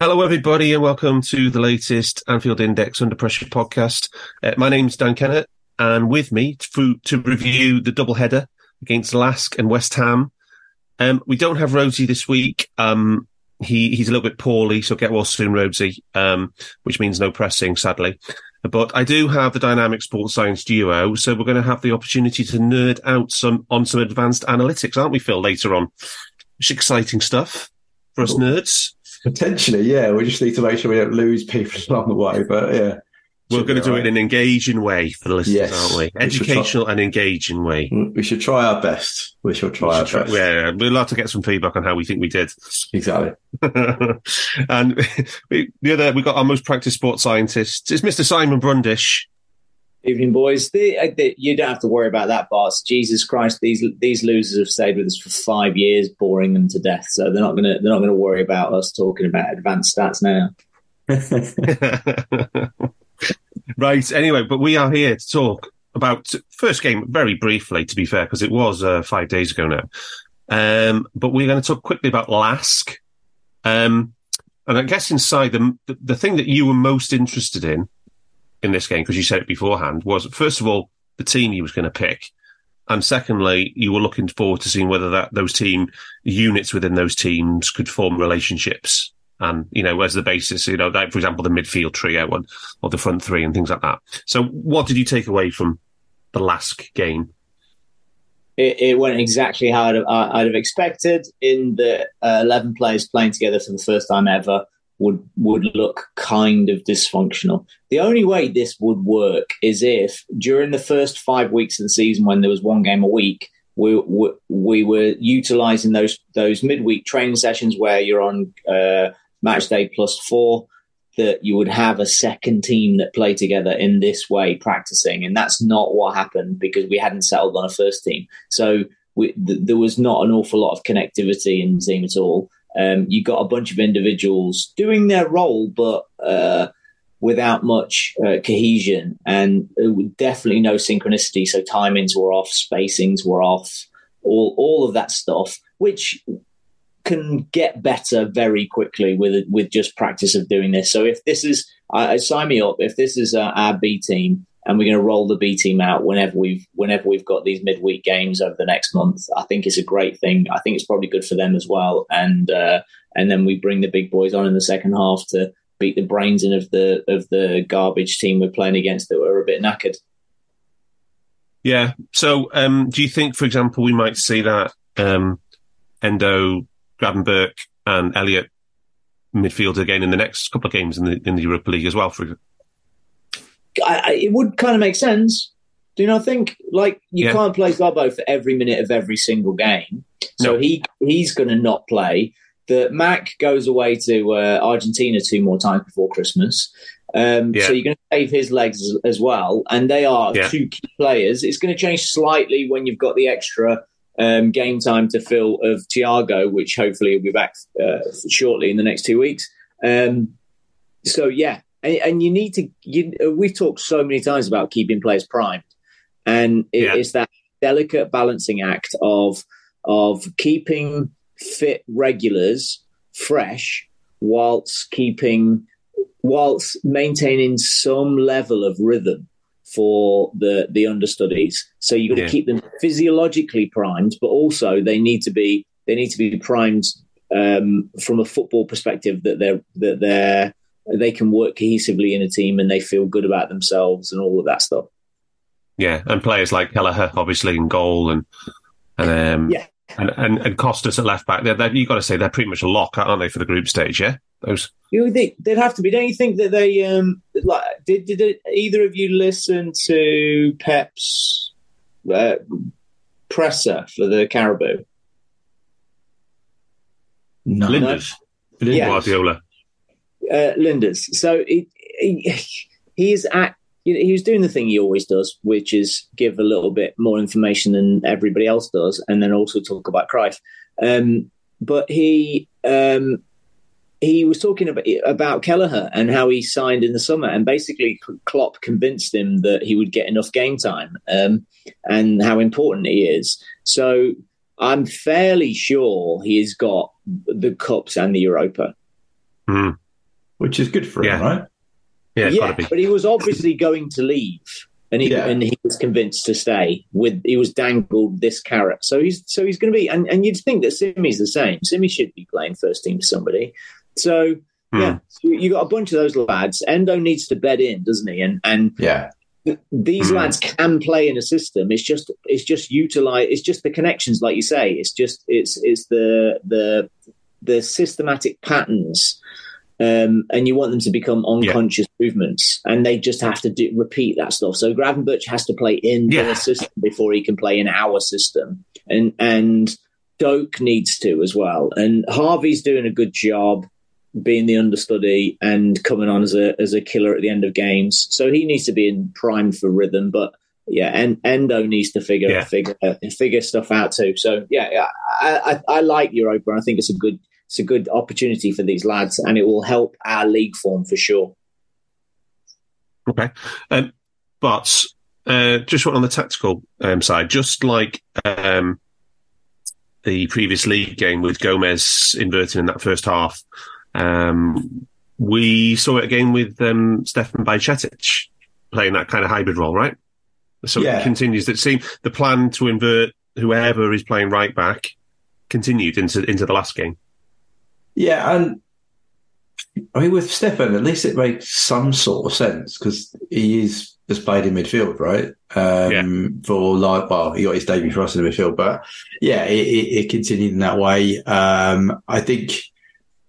Hello, everybody, and welcome to the latest Anfield Index Under Pressure podcast. Uh, my name's Dan Kennett, and with me to, to review the double header against Lask and West Ham. Um, we don't have Rhodesy this week. Um, he he's a little bit poorly, so get well soon, Rhodesy. Um, which means no pressing, sadly. But I do have the Dynamic Sports Science duo, so we're going to have the opportunity to nerd out some on some advanced analytics, aren't we, Phil? Later on, it's exciting stuff for us nerds. Potentially, yeah. We just need to make sure we don't lose people along the way. But yeah, we're going to do right. it in an engaging way for the listeners, yes. aren't we? Educational we and engaging way. We should try our best. We should try we our best. yeah, we'd love to get some feedback on how we think we did. Exactly. and we, the other, we got our most practiced sports scientist. It's Mr. Simon Brundish. Evening, boys. The, uh, the, you don't have to worry about that, boss. Jesus Christ, these these losers have stayed with us for five years, boring them to death. So they're not gonna they're not gonna worry about us talking about advanced stats now. right. Anyway, but we are here to talk about first game very briefly, to be fair, because it was uh, five days ago now. Um, but we're going to talk quickly about Lask. Um, and I guess inside the, the the thing that you were most interested in in this game, because you said it beforehand, was first of all the team he was going to pick, and secondly, you were looking forward to seeing whether that those team units within those teams could form relationships, and you know, as the basis, you know, like for example, the midfield trio and or the front three and things like that. So, what did you take away from the last game? It, it went exactly how I'd, I'd, have expected. In the uh, eleven players playing together for the first time ever, would would look kind of dysfunctional. The only way this would work is if during the first five weeks of the season, when there was one game a week, we we, we were utilizing those those midweek training sessions where you're on uh, match day plus four. That you would have a second team that play together in this way, practicing, and that's not what happened because we hadn't settled on a first team. So we, th- there was not an awful lot of connectivity in the team at all. Um, you got a bunch of individuals doing their role, but uh, without much uh, cohesion and definitely no synchronicity. So timings were off, spacings were off, all all of that stuff, which can get better very quickly with with just practice of doing this. So if this is, I, sign me up. If this is uh, our B team, and we're going to roll the B team out whenever we've whenever we've got these midweek games over the next month. I think it's a great thing. I think it's probably good for them as well. And uh, and then we bring the big boys on in the second half to beat the brains in of the of the garbage team we're playing against that were a bit knackered. Yeah. So, um, do you think, for example, we might see that um, Endo, Gravenberch, and Elliot midfield again in the next couple of games in the in the Europa League as well? For I, I, it would kind of make sense. Do you not think? Like you yeah. can't play Gobbo for every minute of every single game, so no. he he's going to not play. The Mac goes away to uh, Argentina two more times before Christmas. Um, yeah. So you're going to save his legs as, as well, and they are yeah. two key players. It's going to change slightly when you've got the extra um, game time to fill of Thiago, which hopefully will be back uh, shortly in the next two weeks. Um, so yeah, and, and you need to. You, we've talked so many times about keeping players primed, and it, yeah. it's that delicate balancing act of of keeping fit regulars fresh whilst keeping whilst maintaining some level of rhythm for the the understudies. So you've got yeah. to keep them physiologically primed, but also they need to be they need to be primed um, from a football perspective that they're that they're they can work cohesively in a team and they feel good about themselves and all of that stuff. Yeah, and players like Kelleher, obviously, in goal, and and um, Yeah. and, and and Costas at left back. They're, they're, you got to say they're pretty much a lock, aren't they, for the group stage? Yeah, those. You would think they'd have to be. Don't you think that they um like did did it, either of you listen to Pep's uh, presser for the Carabao? No. Linders, Yeah. Guardiola. Uh, Linders. So he, he is at he was doing the thing he always does, which is give a little bit more information than everybody else does, and then also talk about Cruyff. Um, but he um, he was talking about about Kelleher and how he signed in the summer, and basically Klopp convinced him that he would get enough game time um, and how important he is. So I'm fairly sure he has got the cups and the Europa. Mm. Which is good for him, right? Yeah, yeah, be. but he was obviously going to leave, and he Yeah. and he was convinced to stay. With he was dangled this carrot, so he's so he's going to be. And, and you'd think that Simi's the same. Simi should be playing first team for somebody. So Hmm. yeah, so you got a bunch of those lads. Endo needs to bed in, doesn't he? And and Yeah. th- these Hmm. lads can play in a system. It's just it's just utilize. It's just the connections, like you say. It's just it's it's the the the systematic patterns, um, and you want them to become unconscious movements, and they just have to do repeat that stuff. So Gravenberch has to play in Yeah. their system before he can play in our system, and and Doak needs to as well. And Harvey's doing a good job being the understudy and coming on as a as a killer at the end of games. So he needs to be in prime for rhythm, but yeah, and Endo needs to figure Yeah. figure figure stuff out too. So yeah, yeah, I, I, I like Europa. I think it's a good it's a good opportunity for these lads, and it will help our league form for sure. Okay. Um, but uh, just on the tactical um, side, just like um, the previous league game with Gomez inverting in that first half, um, we saw it again with um, Stefan Bajcetic playing that kind of hybrid role, right? So Yeah. it continues. That seem the plan to invert whoever is playing right back continued into into the last game. Yeah, and I mean with Stefan, at least it makes some sort of sense because he is has played in midfield, right? Um, For like, well, he got his debut for us in the midfield, but yeah, it, it, it continued in that way. Um, I think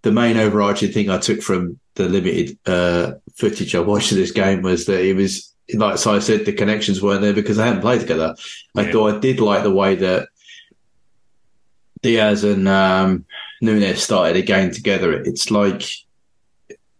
the main overarching thing I took from the limited uh, footage I watched of this game was that it was like so I said, the connections weren't there because they hadn't played together. I Yeah. thought I did like the way that Diaz and um, Núñez started a game together. It's like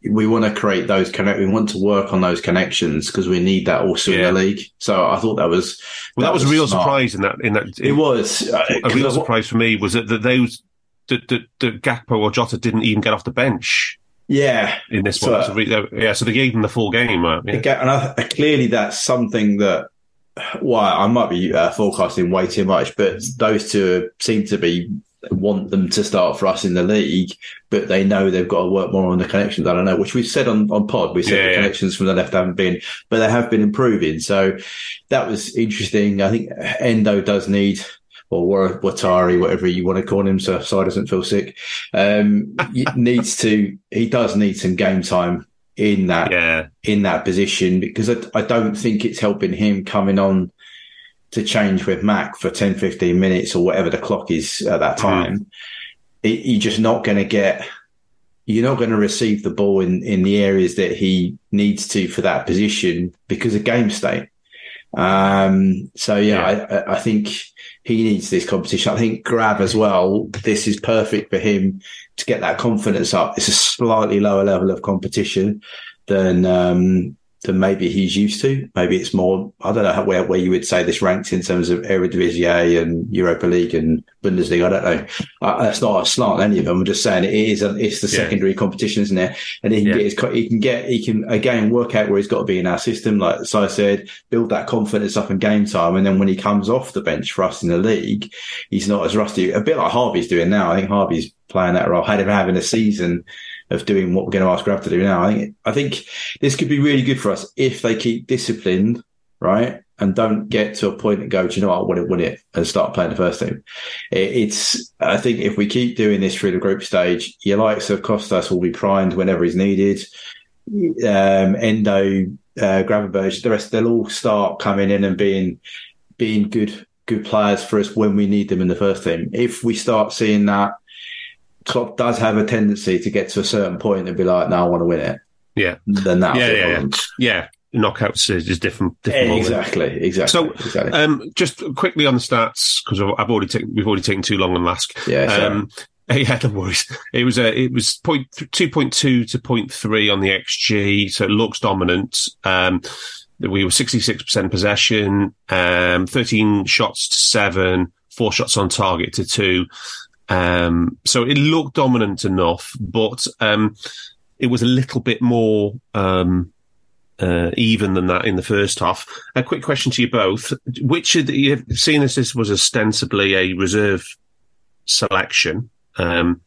we want to create those connect. We want to work on those connections because we need that also Yeah. in the league. So I thought that was Well, that, was, a real smart. surprise in that. In that, It was uh, a real surprise for me was that, that those that, that, that Gakpo or Jota didn't even get off the bench Yeah, in this So- one. Re- yeah, so they gave them the full game. Uh, yeah. Okay, and I, clearly that's something that. Well, I might be uh, forecasting way too much, but those two seem to be want them to start for us in the league, but they know they've got to work more on the connections. I don't know, which we've said on, on pod. We said Yeah, the yeah. connections from the left haven't been, but they have been improving. So that was interesting. I think Endo does need, or Wa- Wataru, whatever you want to call him, so Si doesn't feel sick, um, needs to, he does need some game time in that yeah, in that position because I, I don't think it's helping him coming on to change with Mac for 10, 15 minutes or whatever the clock is at that time. It, you're just not going to get, you're not going to receive the ball in, in the areas that he needs to for that position because of game state. Um, so yeah, I, I- I think he needs this competition. I think Grab as well. This is perfect for him to get that confidence up. It's a slightly lower level of competition than um, than maybe he's used to. Maybe it's more. I don't know how, where where you would say this ranks in terms of Eredivisie and Europa League and Bundesliga. I don't know. Uh, that's not a slant on any of them. I'm just saying it is. A, it's the Yeah. secondary competition, isn't it? And he can Yeah. get his. He can get. He can again work out where he's got to be in our system. Like I said, build that confidence up in game time, and then when he comes off the bench for us in the league, he's not as rusty. A bit like Harvey's doing now. I think Harvey's playing that role. Had him having a season of doing what we're going to ask Grab to do now. I think I think this could be really good for us if they keep disciplined, right, and don't get to a point and go, do you know what, I want to win it and start playing the first team. It, it's I think if we keep doing this through the group stage, your likes of Costas will be primed whenever he's needed. Um, Endo uh, Gravenberch, the rest they'll all start coming in and being being good good players for us when we need them in the first team. If we start seeing that, Klopp does have a tendency to get to a certain point and be like, "No, I want to win it." Yeah, then that yeah, yeah, yeah, yeah. Knockouts is different. different exactly, exactly. So, exactly. Um, just quickly on the stats because I've already taken we've already taken too long on Lask. Yeah, um, yeah, no worries. It was a, it was point two point two to point three on the XG, so it looks dominant. Um, we were sixty six percent possession, um, thirteen shots to seven, four shots on target to two. Um, so it looked dominant enough, but um, it was a little bit more um, uh, even than that in the first half. A quick question to you both: Which of the, seen as this was ostensibly a reserve selection? Um,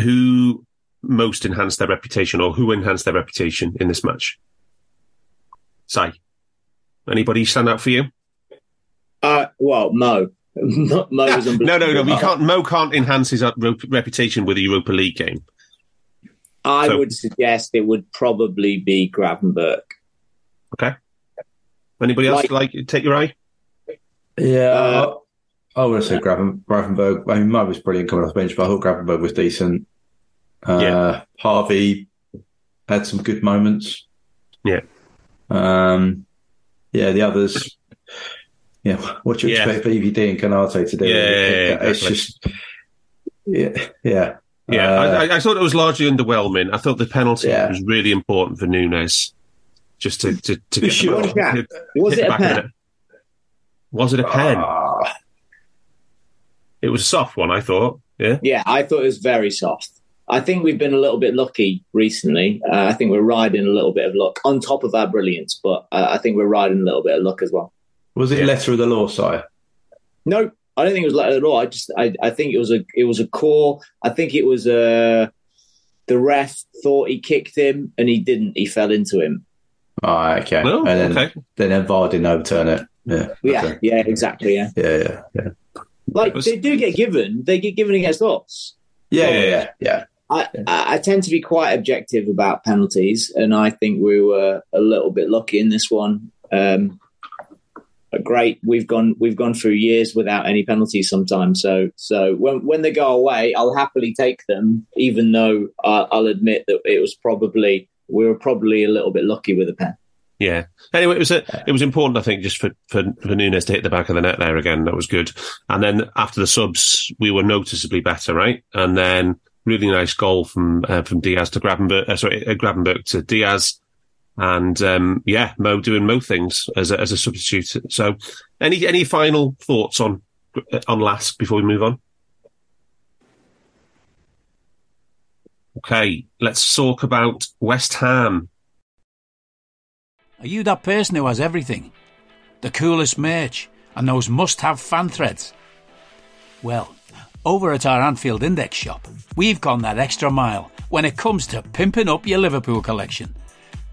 who most enhanced their reputation, or who enhanced their reputation in this match? Say, anybody stand out for you? Uh, well, Mo. Mo no, no, no, no. We can't. Mo can't enhance his reputation with a Europa League game. I so, would suggest it would probably be Gravenberch. Okay. Anybody else like, like take your eye? Yeah, uh, I would have said Graven, Gravenberch. I mean, Mo was brilliant coming off the bench, but I thought Gravenberch was decent. Uh, yeah. Harvey had some good moments. Yeah. Um, yeah, the others. Yeah, what do you Yeah. expect VVD and Konaté to do? Yeah, yeah, yeah, it's exactly. just, yeah, yeah. Yeah, Uh, I, I- I thought it was largely underwhelming. I thought the penalty Yeah. was really important for Núñez, just to to, to get Sure. the One hit Was the it a back of the pen? net. Was it a pen? ah, it was a soft one, I thought. Yeah, Yeah, I thought it was very soft. I think we've been a little bit lucky recently. Uh, I think we're riding a little bit of luck on top of our brilliance, but uh, I think we're riding a little bit of luck as well. Was it Yeah. letter of the law, sire? No, I don't think it was letter that at all. I just, I, I think it was a, it was a call. I think it was a. The ref thought he kicked him, and he didn't. He fell into him. Ah, okay. Oh, and then, okay. then VAR didn't overturn it. Yeah. Yeah, okay. yeah, exactly. Yeah, Yeah, yeah, yeah. like was- they do get given. They get given against us. Yeah, yeah, yeah, yeah. I, I I tend to be quite objective about penalties, and I think we were a little bit lucky in this one. Um, but great, we've gone we've gone through years without any penalties sometimes. So so when when they go away, I'll happily take them, even though I, I'll admit that it was probably we were probably a little bit lucky with a pen. yeah. Anyway, it was a, it was important, I think, just for, for for Núñez to hit the back of the net there again. That was good. And then after the subs, we were noticeably better, right? And then really nice goal from uh, from Diaz to Gravenberch, uh, sorry, uh, Gravenberch to Diaz. And um, yeah, Mo doing Mo things as a, as a substitute. So, any any final thoughts on on Lask before we move on? Okay, let's talk about West Ham. Are you that person who has everything? The coolest merch and those must have fan threads? Well, over at our Anfield Index shop, we've gone that extra mile when it comes to pimping up your Liverpool collection.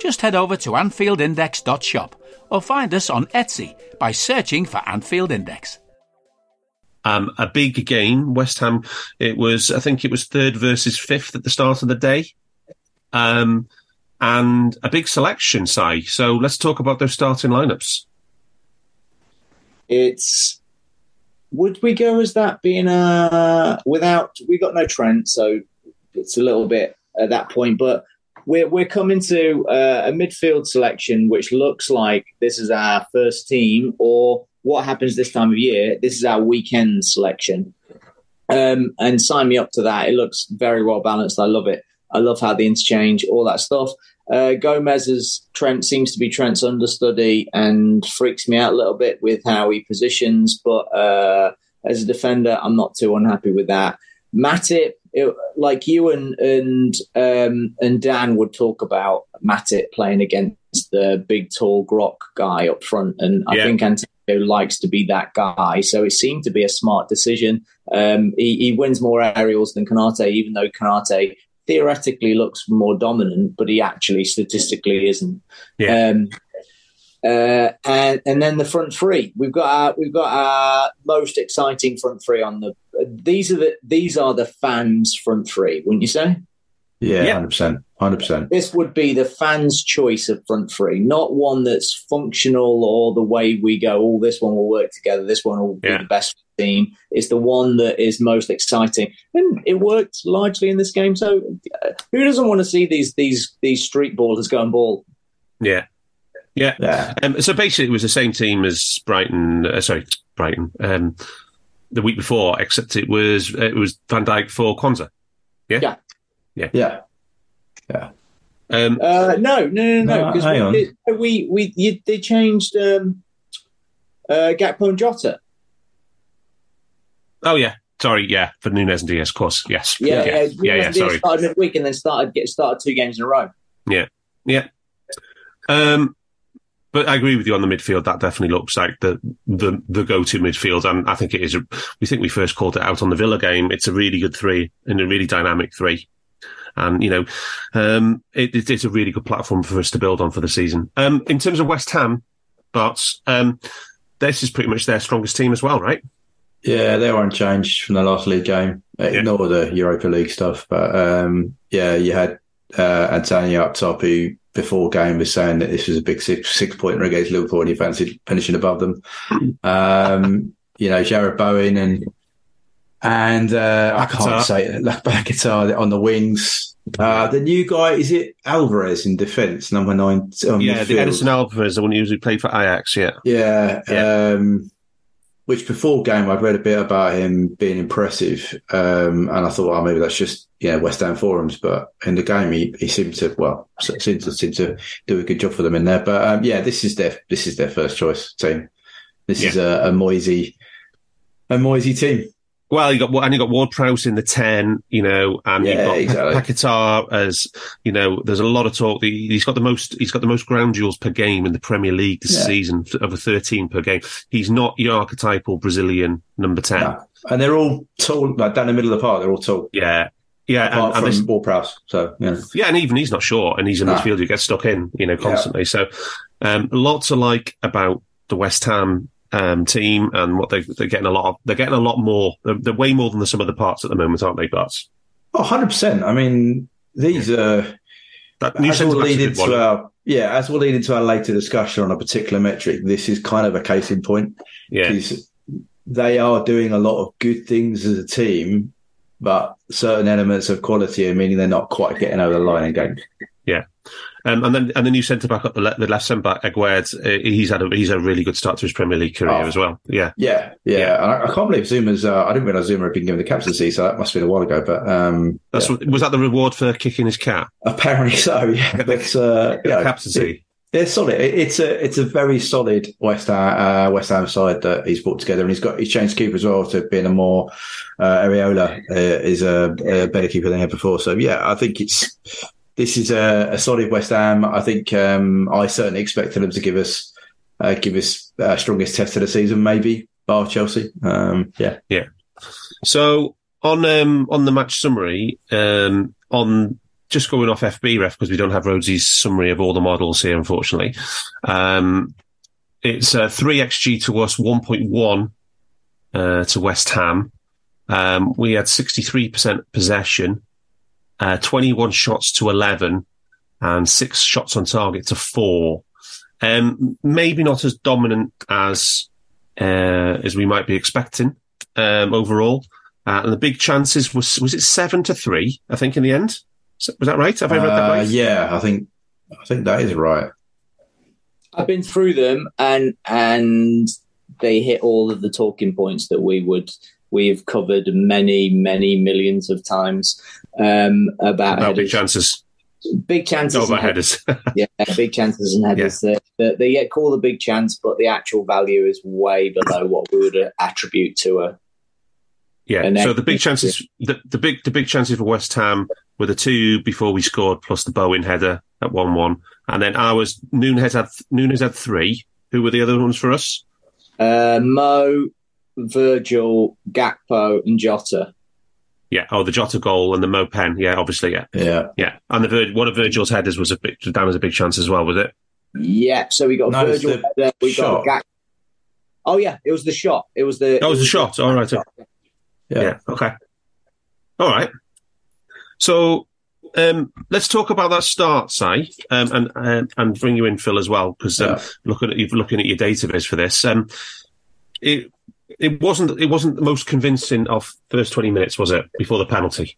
Just head over to AnfieldIndex.shop or find us on Etsy by searching for Anfield Index. um, a big game. West Ham, it was, I think it was third versus fifth at the start of the day. Um, and a big selection, Si. So let's talk about those starting lineups. It's would we go as that being a without we got no Trent, so it's a little bit at that point, but we're we're coming to uh, a midfield selection which looks like this is our first team, or what happens this time of year? This is our weekend selection. Um, and sign me up to that. It looks very well balanced. I love it. I love how the interchange, all that stuff. Uh, Gomez's Trent seems to be Trent's understudy and freaks me out a little bit with how he positions. But uh, as a defender, I'm not too unhappy with that. Matip, it, like you and and um, and Dan would talk about Matip playing against the big tall Grok guy up front, and I Yeah. think Antonio likes to be that guy. So it seemed to be a smart decision. Um, he, he wins more aerials than Konaté, even though Konaté theoretically looks more dominant, but he actually statistically isn't. Yeah. Um, uh, and and then the front three, we've got our we've got our most exciting front three on the. These are the these are the fans' front three, wouldn't you say? Yeah, Yeah. hundred percent, hundred percent. This would be the fans' choice of front three, not one that's functional or the way we go. Oh, this one will work together. This one will Yeah. be the best team. It's the one that is most exciting, and it worked largely in this game. So, uh, who doesn't want to see these these these street ballers go and ball? Yeah. Yeah. Yeah, Um, so basically, it was the same team as Brighton. Uh, sorry, Brighton. Um, the week before, except it was it was Van Dijk for Quansah. yeah. Yeah, yeah, yeah. yeah. Um, Uh, no, no, no, No, no. Because hang on. we, we, we, you, they changed um, uh, Gakpo and Jota. oh yeah, sorry, yeah, for Núñez and Diaz, of course, yes, Yeah, yeah, yeah, yeah, yeah, They sorry, started midweek and then started get started two games in a row. Yeah, yeah. Um, but I agree with you on the midfield. That definitely looks like the the the go to midfield, and I think it is. A, we think we first called it out on the Villa game. It's a really good three and a really dynamic three. And you know, um, it, it- it's a really good platform for us to build on for the season. Um, in terms of West Ham, but um, this is pretty much their strongest team as well, right? Yeah, they were unchanged from the last league game. Ignore the Europa League stuff, but um, yeah, you had uh, Antonio up top, who before game was saying that this was a big six six pointer against Liverpool, and he fancied finishing above them. Um, you know, Jarrod Bowen and and uh, I can't say it, Paquetá on the wings. Uh, the new guy is it Alvarez in defence, number nine. Yeah, the midfield? Edson Alvarez, the one who usually played for Ajax. Yeah, Yeah. Yeah. Um, which before game, I'd read a bit about him being impressive. Um, and I thought, oh, maybe that's just, yeah, West Ham forums. But in the game, he, he seemed to, well, seemed to, seemed to do a good job for them in there. But, um, yeah, this is their, this is their first choice team. This is a, a Moyesy, a Moyesy team. Well, you got and you got Ward Prowse in the ten, you know, and Yeah, you've got exactly. As you know. There's a lot of talk. He- He's got the most. He's got the most ground duels per game in the Premier League this Yeah. season, over 13 per game. He's not your archetypal Brazilian number 10. No. And they're all tall, like down the middle of the park, they're all tall. Yeah, yeah, Apart and, and this, from Ward Prowse. So, yeah. yeah, and even he's not short, and he's a No. midfielder who gets stuck in, you know, constantly. So, um, lots alike about the West Ham um, team and what they, they're getting a lot of. They're getting a lot more. They're, they're way more than the some of the parts at the moment, aren't they? But Oh, 100%. I mean, these are. that new as we'll lead into our yeah, as we'll lead into our later discussion on a particular metric, this is kind of a case in point yeah, they are doing a lot of good things as a team, but certain elements of quality are meaning they're not quite getting over the line in games. Um, and then and the new centre back up the, le- the left centre back Aguerd, uh, he's had a he's had a really good start to his Premier League career Oh. as well. Yeah, Yeah, yeah. Yeah. And I, I can't believe Zouma's. Uh, I didn't realize Zouma had been given the captaincy, so that must have been a while ago. But um, that's yeah. what, was that the reward for kicking his cat? apparently so. Yeah, because uh, The yeah, captaincy. They're solid. It- It's a it's a very solid West Ham uh, West Ham side that he's brought together, and he's got he's changed keeper as well to being a more uh, Areola uh, is a, a better keeper than he had before. So yeah, I think it's this is a, a solid West Ham. I think um, I certainly expected them to give us uh, give us uh, strongest test of the season, maybe bar Chelsea. Um, yeah, yeah. So on um, on the match summary, um, on just going off FB ref because we don't have Rhodes's summary of all the models here, unfortunately. Um, it's uh, three xg to us, one point one uh, to West Ham. Um, we had sixty three percent possession, uh, twenty one shots to eleven, and six shots on target to four. Um, maybe not as dominant as uh, as we might be expecting um, overall. Uh, and the big chances was was it seven to three? I think in the end. Was that right? Have I read that Uh, right? yeah, I think I think that is right. I've been through them and and they hit all of the talking points that we would we've covered many many millions of times um, about, About big chances. big chances No, and about headers. headers. yeah big chances and headers that that they get called a big chance but the actual value is way below what we would attribute to a Yeah. So the big chances, the, the big the big chances for West Ham were the two before we scored, plus the Bowen header at one one, and then ours. Núñez had Núñez had three. Who were the other ones for us? Uh, Mo, Virgil, Gakpo, and Jota. Yeah. Oh, the Jota goal and the Mo pen. Yeah, obviously. Yeah. Yeah. Yeah. And the Vir- one of Virgil's headers was a big down as a big chance as well, was it? Yeah, so we got No, Virgil. the header, we shot. got Gak. Oh yeah, it was the shot. It was the. That was the shot. All right. Yeah. Yeah. Okay. All right. So um, let's talk about that start, Si, um, and, and and bring you in, Phil, as well, because um, Yeah. looking at you looking at your database for this, um, it it wasn't it wasn't the most convincing of first twenty minutes, was it? Before the penalty.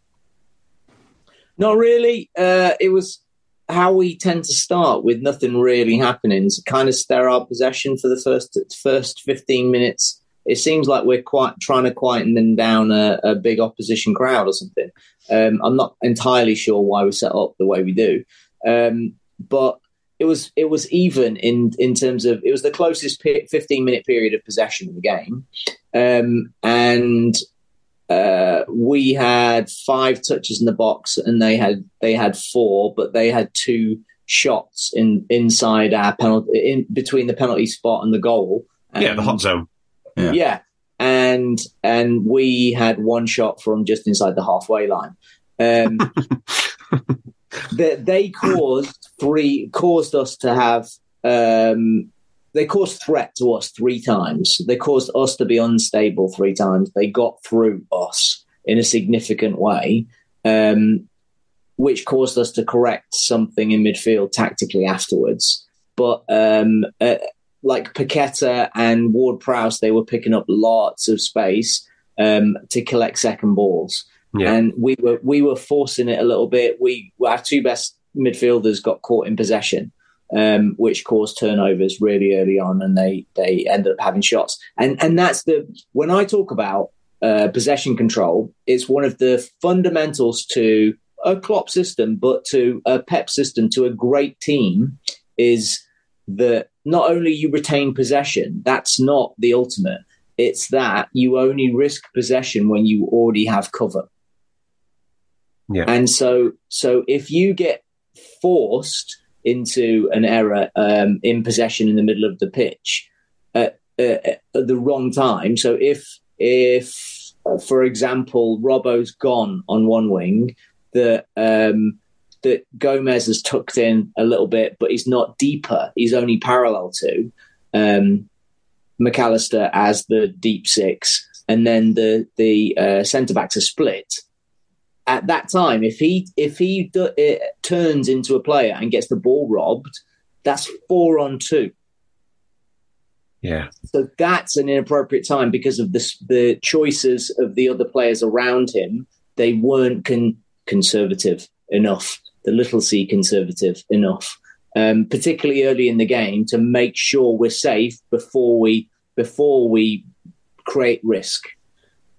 Not really. Uh, it was how we tend to start with nothing really happening. To kind of sterile possession for the first first fifteen minutes. It seems like we're quite trying to quieten them down a, a big opposition crowd or something. Um, I'm not entirely sure why we set up the way we do, um, but it was it was even in in terms of it was the closest pe- 15 minute period of possession in the game, um, and uh, we had five touches in the box and they had they had four, but they had two shots in inside our penalty in between the penalty spot and the goal. yeah, the hot zone. Yeah. yeah. And and we had one shot from just inside the halfway line. Um, they, they caused three caused us to have um, they caused threat to us three times. They caused us to be unstable three times. They got through us in a significant way, um, which caused us to correct something in midfield tactically afterwards. But um, uh, like Paqueta and Ward Prowse, they were picking up lots of space um, to collect second balls, Yeah. and we were we were forcing it a little bit. We our two best midfielders got caught in possession, um, which caused turnovers really early on, and they they ended up having shots. And and that's the when I talk about uh, possession control, it's one of the fundamentals to a Klopp system, but to a Pep system, to a great team, is that not only you retain possession, that's not the ultimate. It's that you only risk possession when you already have cover. Yeah. And so, so if you get forced into an error um, in possession in the middle of the pitch at, uh, at the wrong time, so if if uh, for example Robbo's gone on one wing, that um, that Gomez has tucked in a little bit, but he's not deeper. He's only parallel to um, Mac Allister as the deep six, and then the the uh, centre backs are split. At that time, if he if he do, it turns into a player and gets the ball robbed, that's four on two. Yeah. So that's an inappropriate time because of the the choices of the other players around him. They weren't con- conservative enough, the little c conservative enough, um, particularly early in the game to make sure we're safe before we before we create risk.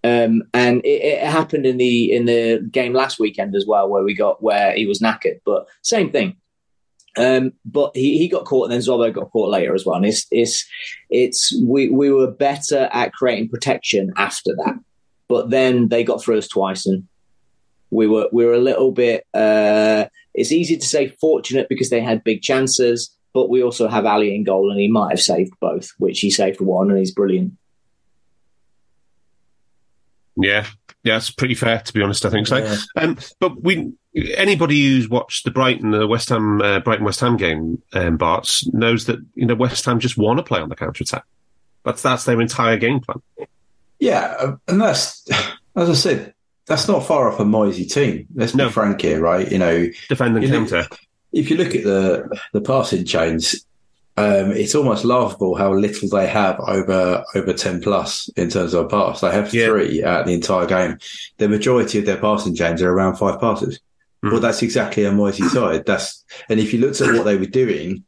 Um, and it, it happened in the in the game last weekend as well, where we got where he was knackered, but same thing. Um, but he, he got caught, and then Szobo got caught later as well. And it's it's it's we we were better at creating protection after that, but then they got through us twice, and we were we were a little bit. Uh, it's easy to say fortunate because they had big chances, but we also have Ali in goal, and he might have saved both, which he saved one, and he's brilliant. Yeah, yeah, it's pretty fair to be honest. I think so. Yeah. Um, but we, anybody who's watched the Brighton, the West Ham, uh, Brighton West Ham game, um, Barts knows that you know West Ham just want to play on the counter attack. That's that's their entire game plan. Yeah, uh, and that's as I said, that's not far off a Moyesy team. Let's be No. frank here, right? You know, Defend and You know- counter. if you look at the the passing chains, um, it's almost laughable how little they have over over ten plus in terms of a pass. They have Yeah. three out the entire game. The majority of their passing chains are around five passes. Mm. Well, that's exactly a Moyesy side. That's and if you looked at what they were doing,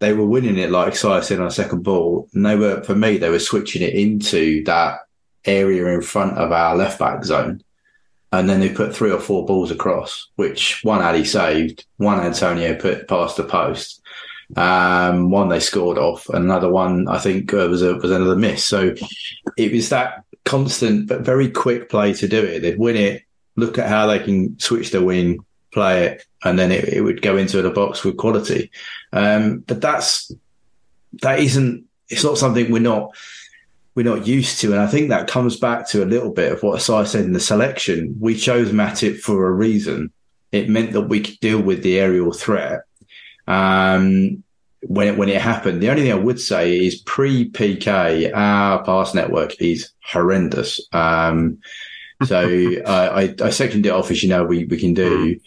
they were winning it like Si said on a second ball, and they were for me they were switching it into that area in front of our left back zone. And then they put three or four balls across, which one Ali saved, one Antonio put past the post, um, one they scored off, and another one I think uh, was a, was another miss. So it was that constant but very quick play to do it. They'd win it, look at how they can switch the wing, play it, and then it, it would go into the box with quality. Um, but that's that isn't. It's not something we're not we're not used to, and I think that comes back to a little bit of what Asai said in the selection. We chose Matip for a reason. It meant that we could deal with the aerial threat. Um, when it, when it happened. The only thing I would say is pre PK, our pass network is horrendous. Um, so I, I, I sectioned it off as you know we, we can do. Mm.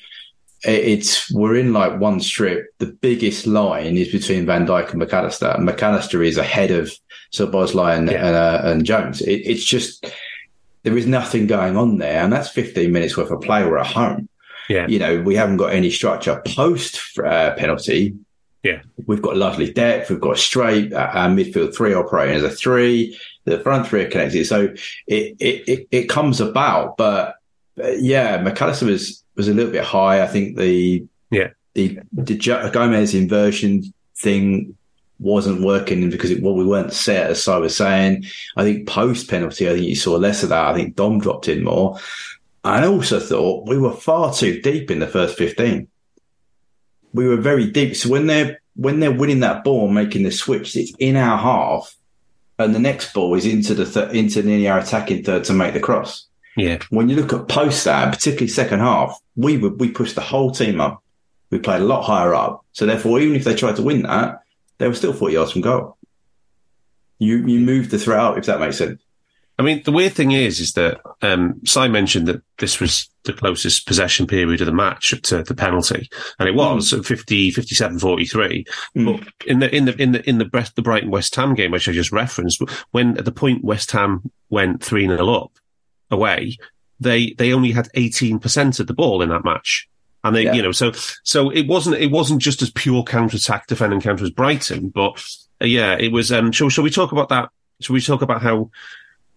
It's we're in like one strip. The biggest line is between Van Dijk and Mac Allister. And Mac Allister is ahead of Szoboszlai and, yeah. and, uh, and Jones. It, it's just there is nothing going on there, and that's 15 minutes worth of play. We're at home. Yeah. You know, we haven't got any structure post uh, penalty. Yeah. We've got lovely depth. We've got straight, uh, our midfield three operating as a three. The front three are connected. So it, it, it, it comes about. But uh, yeah, Mac Allister was, was a little bit high. I think the, yeah, the, the Gomez inversion thing wasn't working because it, well, we weren't set, as I was saying. I think post penalty, I think you saw less of that. I think Dom dropped in more. I also thought we were far too deep in the first 15 we were very deep. So when they're when they're winning that ball and making the switch, it's in our half, and the next ball is into the th- into nearly our attacking third to make the cross. Yeah. When you look at post that, particularly second half, we would we pushed the whole team up. We played a lot higher up. So therefore, even if they tried to win that, they were still forty yards from goal. You you moved the threat out, if that makes sense. I mean, the weird thing is, is that um, Si mentioned that this was the closest possession period of the match to the penalty, and it was mm. 50, 57, 43. Mm. But in the in the in the in the the Brighton West Ham game, which I just referenced, when at the point West Ham went three 0 up away, they they only had eighteen percent of the ball in that match. And they, yeah. you know, so so it wasn't it wasn't just as pure counter attack defending counter as Brighton, but uh, yeah, it was. Um, shall, shall we talk about that? Shall we talk about how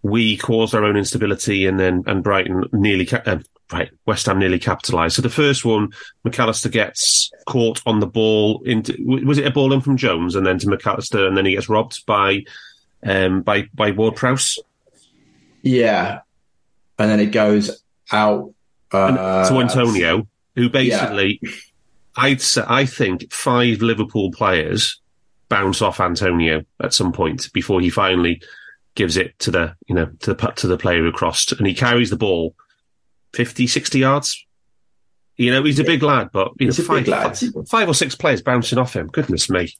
we caused our own instability and then and Brighton nearly uh, right West Ham nearly capitalised. So the first one, Mac Allister gets caught on the ball. Into, was it a ball in from Jones and then to Mac Allister, and then he gets robbed by um, by by Ward Prowse. Yeah, and then it goes out uh, to Antonio, who basically, yeah. I'd say, I think five Liverpool players bounce off Antonio at some point before he finally gives it to the you know to the to the player who crossed, and he carries the ball 50, 60 yards. You know, he's a big lad, but you know, five, five, five or six players bouncing off him. Goodness me.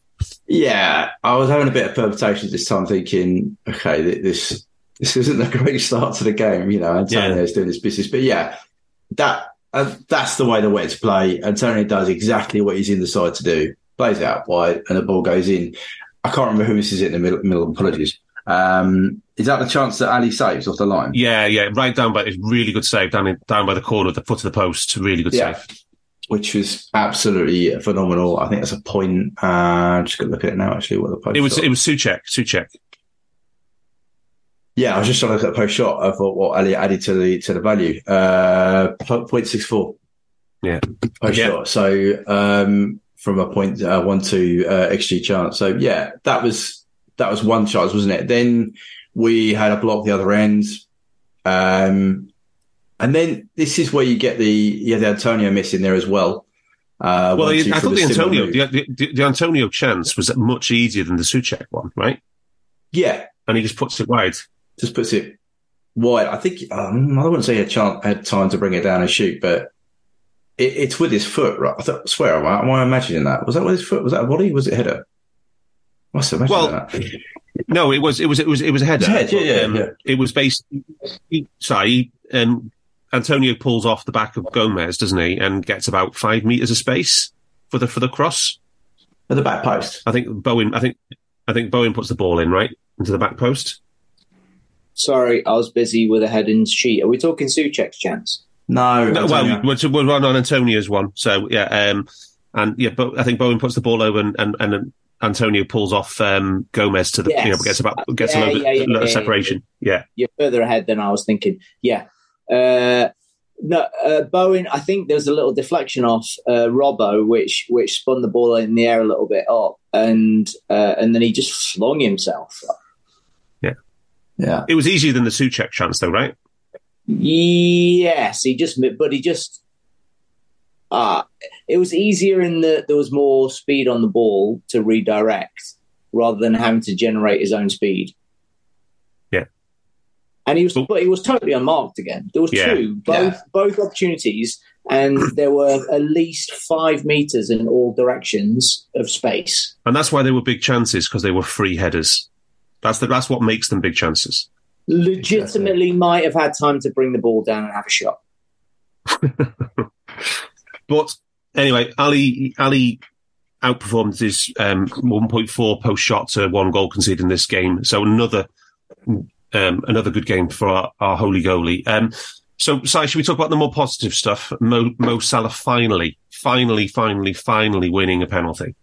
Yeah, I was having a bit of permutations this time, thinking, okay, this this isn't a great start to the game. You know, Antonio's yeah. doing his business, but yeah, that uh, that's the way the to play. Antonio does exactly what he's in the side to do. Plays out wide, and the ball goes in. I can't remember who this is in the middle. middle apologies. Um, is that the chance that Ali saves off the line? Yeah, yeah, right down by it's really good save down in, down by the corner of the foot of the post. Really good yeah. save. Which was absolutely phenomenal. I think that's a point. Uh, just going to look at it now. Actually, what the post? It was shot. it was Soucek. Soucek. Yeah, I was just trying to look at the post shot. I thought what Ali added to the to the value. Uh, point six four. Yeah, post yeah. shot. So um, from a point uh, one two uh, xG chance. So yeah, that was that was one chance, wasn't it? Then we had a block the other end. Um, and then this is where you get the yeah the Antonio miss in there as well. Uh, well, I thought the Antonio the, the, the, Antonio chance was much easier than the Soucek one, right? Yeah, and he just puts it wide. Just puts it wide. I think um, I wouldn't say he had, chance, had time to bring it down and shoot, but it, it's with his foot, right? I, thought, I swear, am I, am I imagining that? Was that with his foot? Was that a body? Was it header? Must have well, that. no, it was it was it was it was a header. Head, yeah, yeah, um, yeah, It was based. Sorry, um, Antonio pulls off the back of Gomez, doesn't he, and gets about five meters of space for the for the cross at the back post. I think Bowen. I think I think Bowen puts the ball in right into the back post. Sorry, I was busy with a heading sheet. Are we talking Soucek's chance? No, no well, we're, we're on Antonio's one. So yeah, um, and yeah, but I think Bowen puts the ball over and and, and Antonio pulls off um, Gomez to the yes. you know gets about gets yeah, a little yeah, bit yeah, separation. Yeah, you're further ahead than I was thinking. Yeah. Uh, no, uh, Bowen. I think there's a little deflection off uh, Robbo, which which spun the ball in the air a little bit up, and uh, and then he just flung himself. Yeah, Yeah. It was easier than the Soucek chance, though, right? Yes, he just, but he just. Uh, it was easier in that there was more speed on the ball to redirect rather than having to generate his own speed. Yeah. And he was, but he was totally unmarked again. There was Yeah. two, both Yeah. both opportunities, and there were at least five meters in all directions of space. And that's why they were big chances because they were free headers. That's the, that's what makes them big chances. Legitimately, might have had time to bring the ball down and have a shot. But anyway, Ali Ali outperformed his um, 1.4 post shot to one goal conceded in this game. So another um, another good game for our, our holy goalie. Um, so, Si, should we talk about the more positive stuff? Mo, Mo Salah finally, finally, finally, finally winning a penalty.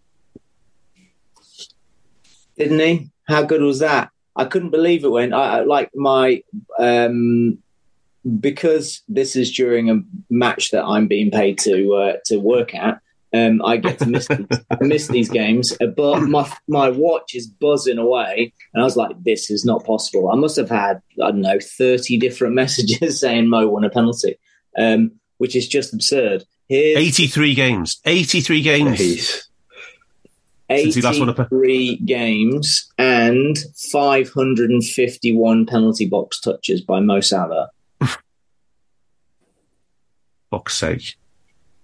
didn't he? How good was that? I couldn't believe it when I I- like my um because this is during a match that I'm being paid to uh, to work at. Um, I get to miss these, miss these games, uh, but my my watch is buzzing away, and I was like, "This is not possible." I must have had I don't know thirty different messages saying Mo won a penalty, um, which is just absurd. Here's 83 games. 83 games. He's, Since he last won 83 games and 551 penalty box touches by Mo Salah, Fuck's sake.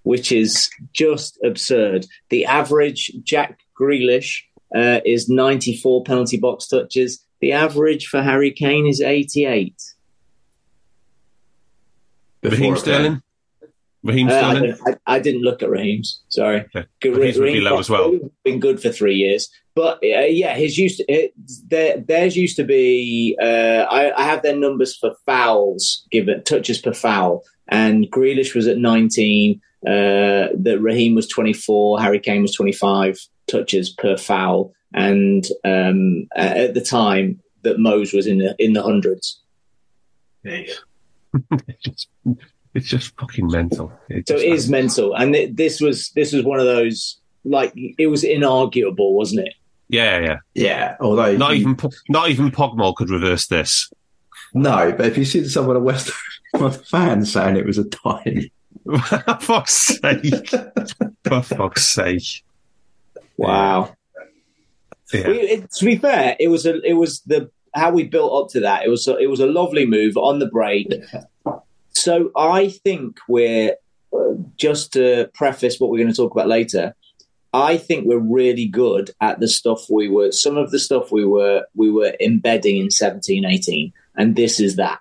which is just absurd. The average Jack Grealish uh, is 94 penalty box touches. The average for Harry Kane is 88. Raheem Sterling? Raheem Uh, I, Sterling? didn't, I, I didn't look at Raheem's. Sorry. Okay. Good- Raheem's would be Raheem low as well. Been good for three years, but uh, yeah, his used to, it, there, theirs used to be. Uh, I, I have their numbers for fouls given touches per foul, and Grealish was at nineteen. Uh, that Raheem was twenty four, Harry Kane was twenty five touches per foul, and um, uh, at the time that Mo's was in the in the hundreds. It's just, it's just fucking mental. It So just- it is mental, and th- this was this was one of those like it was inarguable, wasn't it? Yeah, yeah. yeah. Although Not you- even not even PGMOL could reverse this. No, but if you see some of the West Ham fan saying it was a tie, For fuck's sake. For fuck's sake. Wow. Yeah. We, it, to be fair, it was a, it was the how we built up to that. It was a, it was a lovely move on the break. So I think we're uh, just to preface what we're going to talk about later. I think we're really good at the stuff we were some of the stuff we were we were embedding in 17 18 and this is that.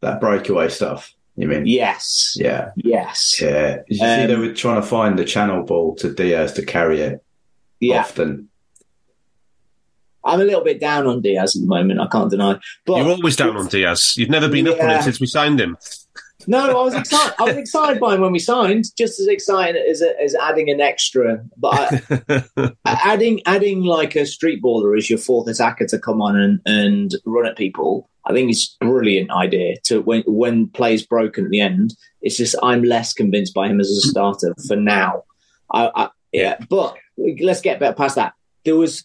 that breakaway stuff. You mean? Yes. Yeah. Yes. Yeah. Did you see Um, they were trying to find the channel ball to Diaz to carry it Yeah. often? I'm a little bit down on Diaz at the moment, I can't deny. But You're always down on Diaz. You've never been up on Yeah. him since we signed him. No, I was excited. I was excited by him when we signed. Just as excited as, as adding an extra, but I, adding adding like a street baller as your fourth attacker to come on and, and run at people. I think it's a brilliant idea. To when when plays broken at the end, it's just I'm less convinced by him as a starter for now. I, I yeah, but let's get back past that. There was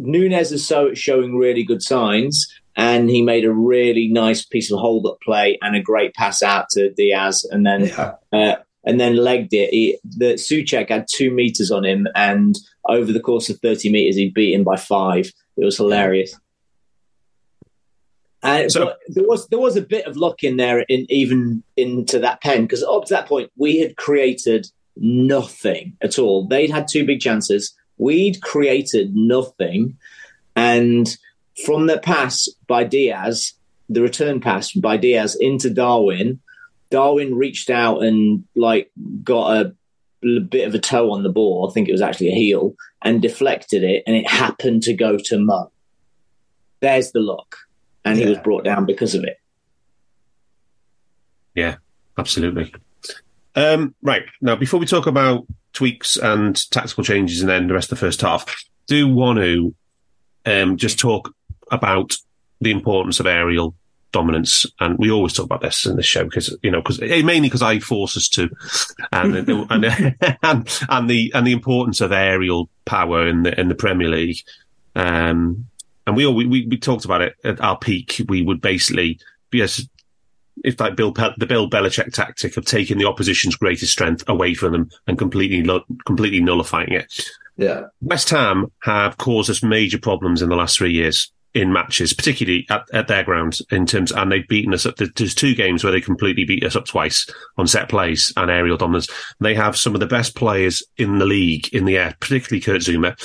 Núñez is so showing really good signs, and he made a really nice piece of hold up play and a great pass out to Diaz, and then Yeah. uh, and then legged it. He, the Soucek had two meters on him, and over the course of thirty meters, he beat him by five. It was hilarious. And So- there was there was a bit of luck in there, in even into that pen, because up to that point we had created nothing at all. They'd had two big chances. We'd created nothing, and from the pass by Diaz, the return pass by Diaz into Darwin, Darwin reached out and like got a bit of a toe on the ball. I think it was actually a heel and deflected it, and it happened to go to Mo. There's the luck, and he was brought down because of it. Yeah, absolutely. Um, right now, before we talk about tweaks and tactical changes, and then the rest of the first half, do want to um, just talk about the importance of aerial dominance, and we always talk about this in the show because you know because mainly because I force us to, and and, and and the and the importance of aerial power in the in the Premier League. Um, and we all we, we, talked about it at our peak. We would basically be as if like Bill the Bill Belichick tactic of taking the opposition's greatest strength away from them and completely completely nullifying it. Yeah. West Ham have caused us major problems in the last three years in matches, particularly at, at their ground in terms, and they've beaten us up. There's two games where they completely beat us up twice on set plays and aerial dominance. They have some of the best players in the league in the air, particularly Kurt Zouma.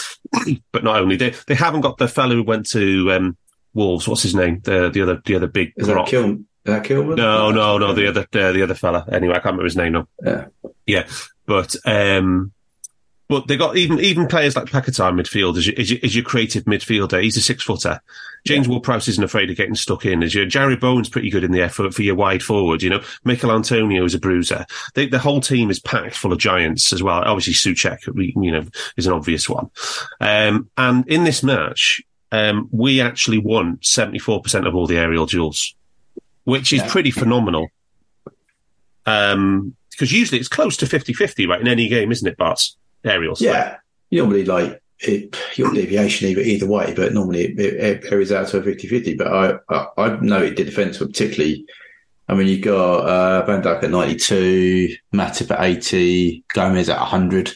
but not only they, they haven't got the fellow who went to um, Wolves. What's his name? The the other the other big Is that rock. Kil- is that Kilman? No, no, no. The other uh, the other fella. Anyway, I can't remember his name now. Yeah. Yeah, but um, but they got even even players like in midfield as your, as your, as your creative midfielder. He's a six footer. James Ward-Prowse isn't afraid of getting stuck in. As your Jarrod Bowen's pretty good in the effort for your wide forward. You know, Michael Antonio is a bruiser. They, the whole team is packed full of giants as well. Obviously, Soucek, you know, is an obvious one. Um, and in this match, um, we actually won seventy four percent of all the aerial duels, which is Yeah. pretty phenomenal. Um, because usually it's close to 50-50, right? In any game, isn't it, Bart? Aerials. Yeah. Normally like it, your deviation either, either way, but normally it, it, it varies out to a 50 50. But I, I, I noted the defence were particularly. I mean, you got uh, Van Dijk at 92, Matip at 80, Gomez at 100,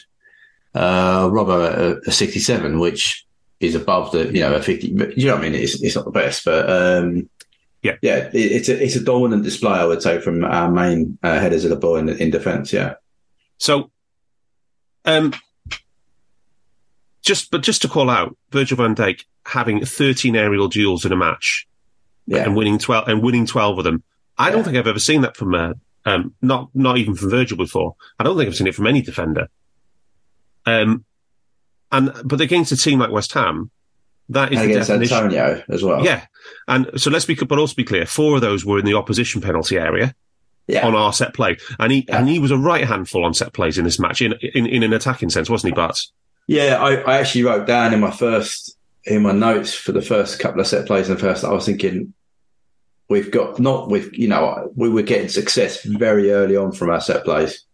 uh, Robbo at a, a 67, which is above the, you know, a 50. but You know what I mean? It's, it's not the best, but, um, Yeah. yeah, it, it's a, it's a dominant display, I would say, from our main uh, headers of the ball in, in defence. Yeah. So, um, just but just to call out Virgil van Dijk having 13 aerial duels in a match Yeah. and winning 12 and winning 12 of them. I don't think I've ever seen that from uh, um, not not even from Virgil before. I don't think I've seen it from any defender. Um, and but against a team like West Ham, that is against definition. Antonio as well. Yeah, and so let's be but also be clear. Four of those were in the opposition penalty area Yeah. on our set play, and he Yeah. and he was a right handful on set plays in this match in in, in an attacking sense, wasn't he, Bart? Yeah, I, I actually wrote down in my first in my notes for the first couple of set plays in the first. I was thinking we've got not with you know we were getting success very early on from our set plays.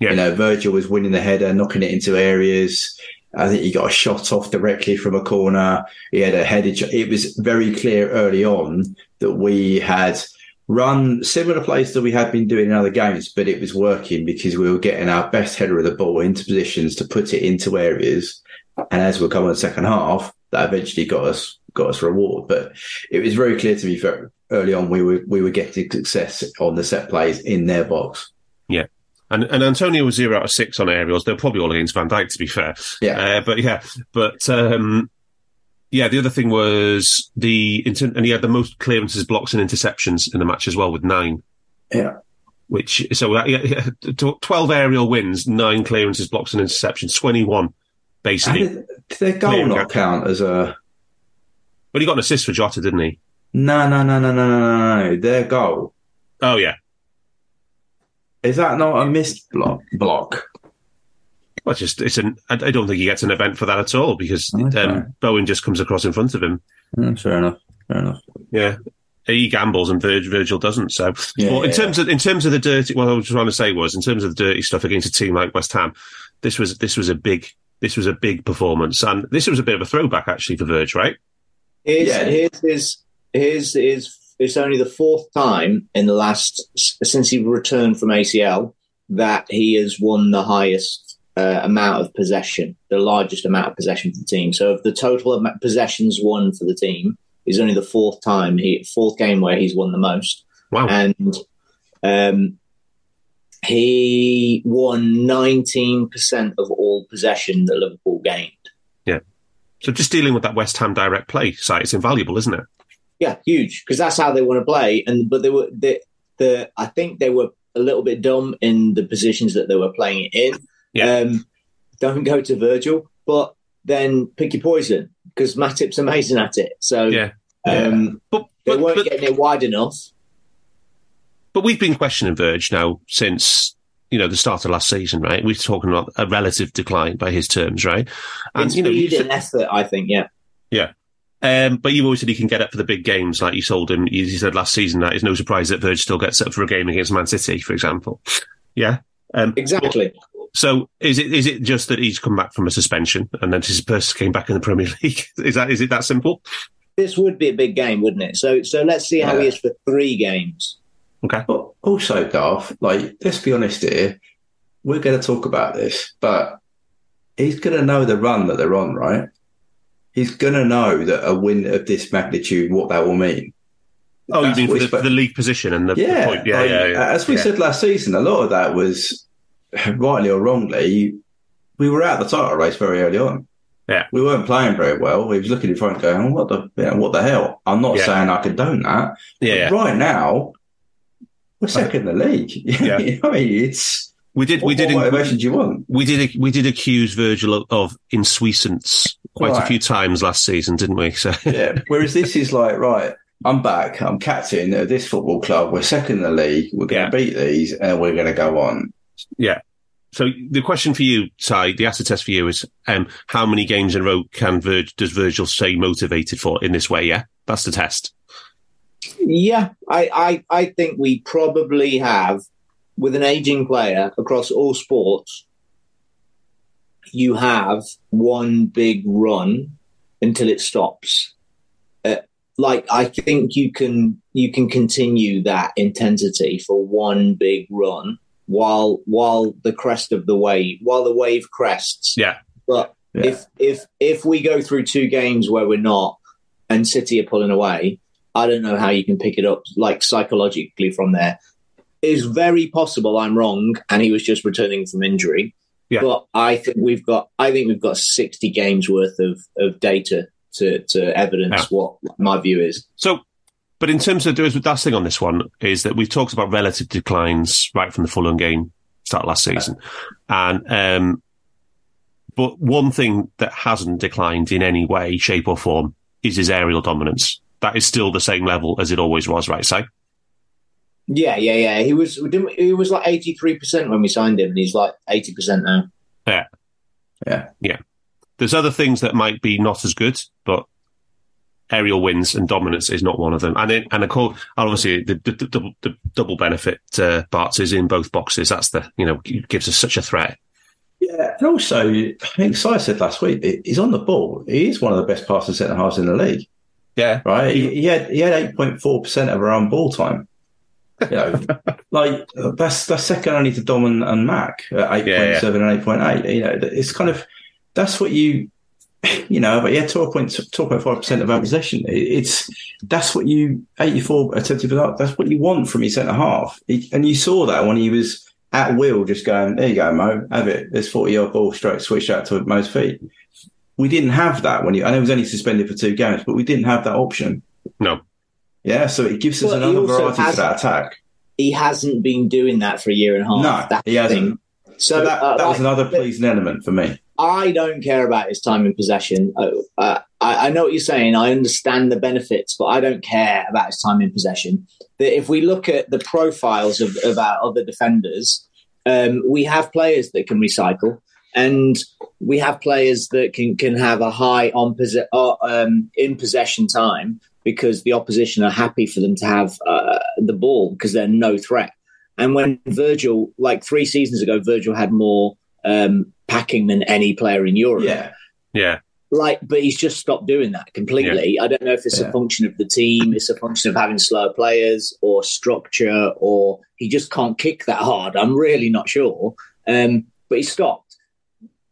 Yeah. You know, Virgil was winning the header, knocking it into areas. I think he got a shot off directly from a corner. He had a headed. shot. It was very clear early on that we had run similar plays that we had been doing in other games, but it was working because we were getting our best header of the ball into positions to put it into areas. And as we come in the second half, that eventually got us got us reward. But it was very clear to me very early on we were we were getting success on the set plays in their box. Yeah. And, and Antonio was zero out of six on aerials. They're probably all against Van Dijk, to be fair. Yeah. Uh, but yeah, but um, yeah, the other thing was the and he had the most clearances, blocks, and interceptions in the match as well with nine. Yeah. Which so that, yeah, twelve aerial wins, nine clearances, blocks, and interceptions, twenty-one basically. Did, their goal not count as a? But he got an assist for Jota, didn't he? No, no, no, no, no, no, no. Their goal. Oh yeah. Is that not a missed block? Block. Well, it's just it's an. I I don't think he gets an event for that at all because Okay. um, Bowen just comes across in front of him. Mm, fair enough. Fair enough. Yeah. He gambles and Virgil, Virgil doesn't. So, Yeah, well, in yeah, terms of in terms of the dirty, what I was trying to say was in terms of the dirty stuff against a team like West Ham, this was this was a big this was a big performance, and this was a bit of a throwback actually for Verge, right? Here's, Yeah. here's his, here's his, it's only the fourth time in the last, since he returned from ACL, that he has won the highest uh, amount of possession, the largest amount of possession for the team. So of the total of possessions won for the team, is only the fourth time, he fourth game where he's won the most. Wow. And um, he won 19% of all possession that Liverpool gained. Yeah. So just dealing with that West Ham direct play side, it's invaluable, isn't it? Yeah, huge because that's how they want to play. And but they were the the I think they were a little bit dumb in the positions that they were playing it in. Yeah. Um, don't go to Virgil, but then pick your poison because Matip's amazing at it. So Yeah. um, But they but, weren't but, getting it wide enough. but we've been questioning Verge now since you know the start of last season, right? We're talking about a relative decline by his terms, right? And you know, you effort, I think. Yeah, yeah. Um, but you've always said he can get up for the big games, like you told him. You you said last season that it's no surprise that Verge still gets up for a game against Man City, for example. Yeah. Um, exactly. So is it is it just that he's come back from a suspension and then his first came back in the Premier League? Is that is it that simple? this would be a big game, wouldn't it? So so let's see how Yeah. he is for three games. Okay. But also, Darth, like, let's be honest here. We're going to talk about this, but he's going to know the run that they're on, right? He's going to know that a win of this magnitude, what that will mean. Oh, you mean for the, he's- the league position and the, the Yeah, point? Yeah, like, yeah, yeah. As we yeah. said last season, a lot of that was rightly or wrongly. We were out of the title race very early on. Yeah. we weren't playing very well. We was looking in front, going, "What the, you know, what the hell?" I'm not Yeah. saying I condone that. yeah, yeah. Right now, we're second in the league. Yeah. You know, I mean, it's We did, what, we did, what motivation do you want? we did, we did accuse Virgil of, of insouciance quite a few times last season, didn't we? So Yeah. Whereas this is like, right, I'm back. I'm captain of this football club. We're second in the league. We're going Yeah. to beat these, and we're going to go on. Yeah. So the question for you, Ty, the acid test for you is, um, how many games in a row can does Virgil stay motivated for in this way? Yeah, that's the test. Yeah, I, I, I think we probably have, with an aging player across all sports, you have one big run until it stops. Uh, like I think you can you can continue that intensity for one big run while while the crest of the wave while the wave crests. Yeah. But Yeah. if if if we go through two games where we're not and City are pulling away, I don't know how you can pick it up like psychologically from there. It's very possible I'm wrong and he was just returning from injury. Yeah. But I think we've got I think we've got sixty games worth of, of data to, to evidence Yeah. what my view is. So, but in terms of there was the last thing on this one is that we've talked about relative declines right from the Fulham game start last season, and um, but one thing that hasn't declined in any way, shape, or form is his aerial dominance. That is still the same level as it always was, right? Si? Yeah, yeah, yeah. He was he was like eighty three percent when we signed him and he's like eighty percent now. Yeah, yeah, yeah. There's other things that might be not as good, but aerial wins and dominance is not one of them. And it, and of course, obviously, the, the, the, double- the double benefit uh, Barts is in both boxes. That's the you know gives us such a threat. Yeah. And also, I think Si said last week, he's on the ball. He is one of the best passing centre halves in the league, Yeah, right? He, he had he had 8.4% of around ball time. You know, like that's that's second only to Dom and, and Mac at 8.7 Yeah, yeah. and 8.8. You know, it's kind of, that's what you, you know, but yeah, 12.5% of our possession. It's, that's what you, 84 attempted, but that's what you want from your centre half. And you saw that when he was at will, just going, there you go, Mo, have it. There's 40 yard ball straight, switch out to Mo's feet. We didn't have that when you, and it was only suspended for two games, but we didn't have that option. no, Yeah. So it gives us Well, another variety has- for that attack. He hasn't been doing that for a year and a half. No, That's he hasn't. thing. So that, uh, that was like, another pleasing element for me. I don't care about his time in possession. Uh, uh, I, I know what you're saying. I understand the benefits, but I don't care about his time in possession. That if we look at the profiles of, of our other defenders, um, we have players that can recycle, and we have players that can can have a high on uh, um, in possession time because the opposition are happy for them to have uh, the ball because they're no threat. And when Virgil, like three seasons ago, Virgil had more um, packing than any player in Europe. Yeah. yeah, Like, but he's just stopped doing that completely. I don't know if it's Yeah. a function of the team, it's a function of having slower players or structure, or he just can't kick that hard. I'm really not sure. Um, but he stopped.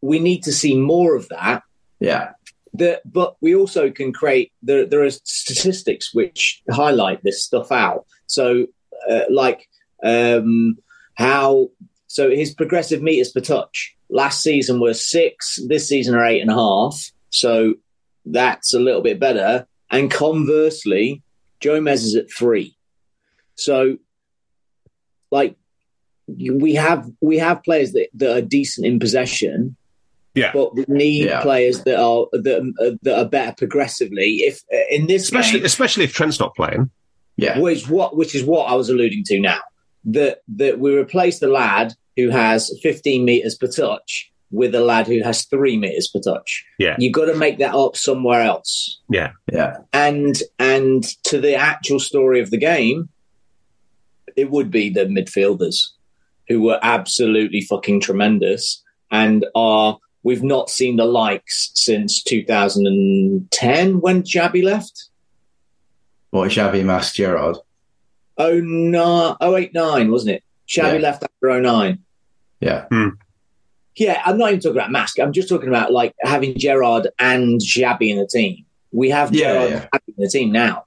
We need to see more of that. Yeah. The, but we also can create there. There are statistics which highlight this stuff out. So, uh, like um, how so his progressive meters per touch last season were six. This season are eight and a half. So that's a little bit better. And conversely, Gomez is at three. So, like we have we have players that, that are decent in possession, yeah. but we need Yeah. players that are that, uh, that are better progressively. If uh, in this Especially, game, especially if Trent's not playing. Yeah. which what which is what I was alluding to now that that we replace the lad who has 15 meters per touch with a lad who has three meters per touch. Yeah. You've got to make that up somewhere else. Yeah. Yeah. And and to the actual story of the game, it would be the midfielders who were absolutely fucking tremendous and are we've not seen the likes since 2010 when Xabi left. What Xabi Masch Gerrard? 09, wasn't it? Xabi yeah. left after 09. Yeah. Hmm. Yeah, I'm not even talking about Masch. I'm just talking about like having Gerrard and Xabi in the team. We have yeah, Gerrard yeah. in the team now.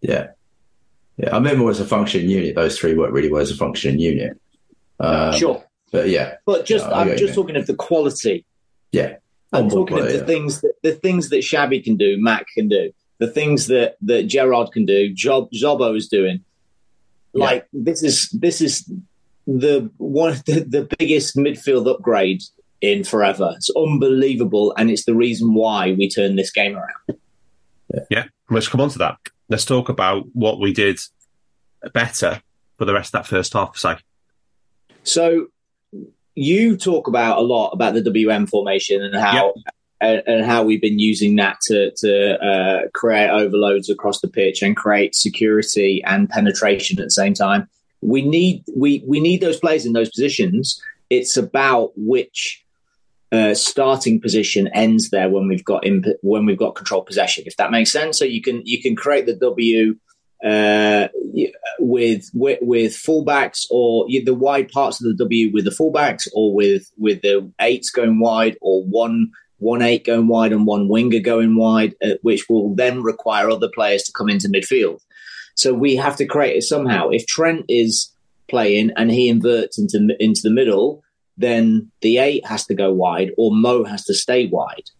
Yeah. Yeah. I remember as a functioning unit, those three worked really well as a functioning unit. Um, sure. But yeah. But just no, I'm just mean. talking of the quality. Yeah. I'm talking of the things that the things that Xabi can do, Mac can do, the things that that Gerrard can do, Job Szobo is doing. Yeah. Like this is this is the one the, the biggest midfield upgrade in forever. It's unbelievable, and it's the reason why we turned this game around. Yeah, let's come on to that. Let's talk about what we did better for the rest of that first half, say. So you talk about a lot about the WM formation and how and, and how we've been using that to to uh, create overloads across the pitch and create security and penetration at the same time. We need we we need those players in those positions. It's about which uh, starting position ends there when we've got imp- when we've got control possession. If that makes sense, so you can you can create the W uh, with, with with fullbacks or the wide parts of the W with the fullbacks, or with with the eights going wide, or one one eight going wide and one winger going wide, uh, which will then require other players to come into midfield. So we have to create it somehow. If Trent is playing and he inverts into into the middle, then the eight has to go wide, or Mo has to stay wide.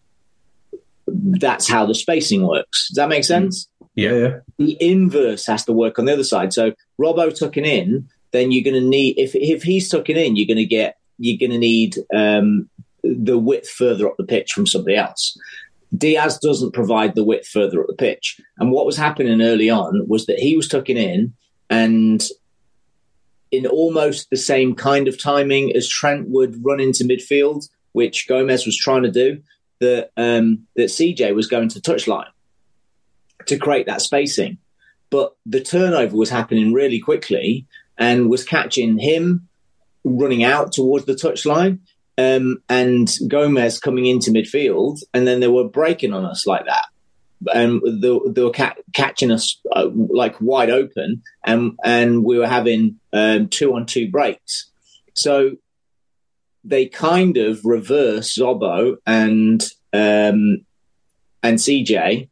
That's how the spacing works. Does that make sense? yeah, yeah. the inverse has to work on the other side. So Robbo tucking in, then you're going to need if if he's tucking in, you're going to get you're going to need um, the width further up the pitch from somebody else. Diaz doesn't provide the width further up the pitch, and what was happening early on was that he was tucking in and. In almost the same kind of timing as Trent would run into midfield, which Gomez was trying to do, that um, that CJ was going to touchline to create that spacing. But the turnover was happening really quickly and was catching him running out towards the touchline um, and Gomez coming into midfield. And then they were breaking on us like that. And they, they were ca- catching us uh, like wide open, and and we were having um, two on two breaks. So they kind of reverse Szobo and um, and CJ,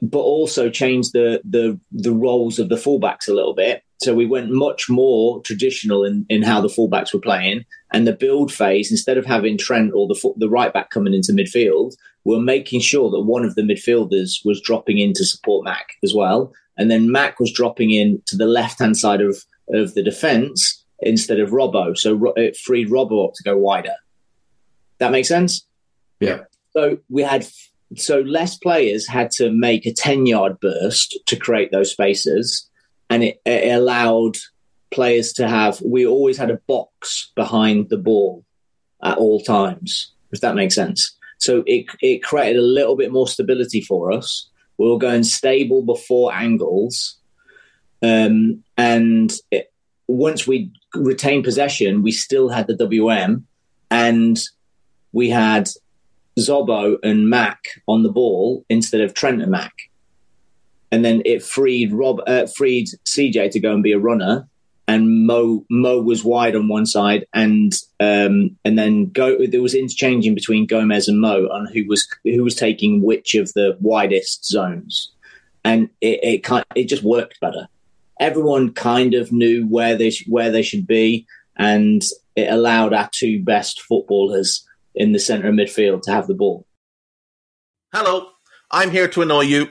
but also change the the the roles of the fullbacks a little bit. So we went much more traditional in, in how the fullbacks were playing, and the build phase instead of having Trent or the the right back coming into midfield, we're making sure that one of the midfielders was dropping in to support Mac as well, and then Mac was dropping in to the left hand side of of the defence instead of Robbo. So it freed Robbo up to go wider. That makes sense. Yeah. So we had so less players had to make a 10 yard burst to create those spaces and it, it allowed players to have we always had a box behind the ball at all times if that makes sense so it, it created a little bit more stability for us we were going stable before angles um, and it, once we retained possession we still had the wm and we had Szobo and Mac on the ball instead of Trent and Mac. And then it freed Rob, uh, freed CJ to go and be a runner, and Mo Mo was wide on one side, and um, and then go there was interchanging between Gomez and Mo on who was who was taking which of the widest zones, and it it kind it just worked better. Everyone kind of knew where they sh- where they should be, and it allowed our two best footballers in the centre of midfield to have the ball. Hello, I'm here to annoy you.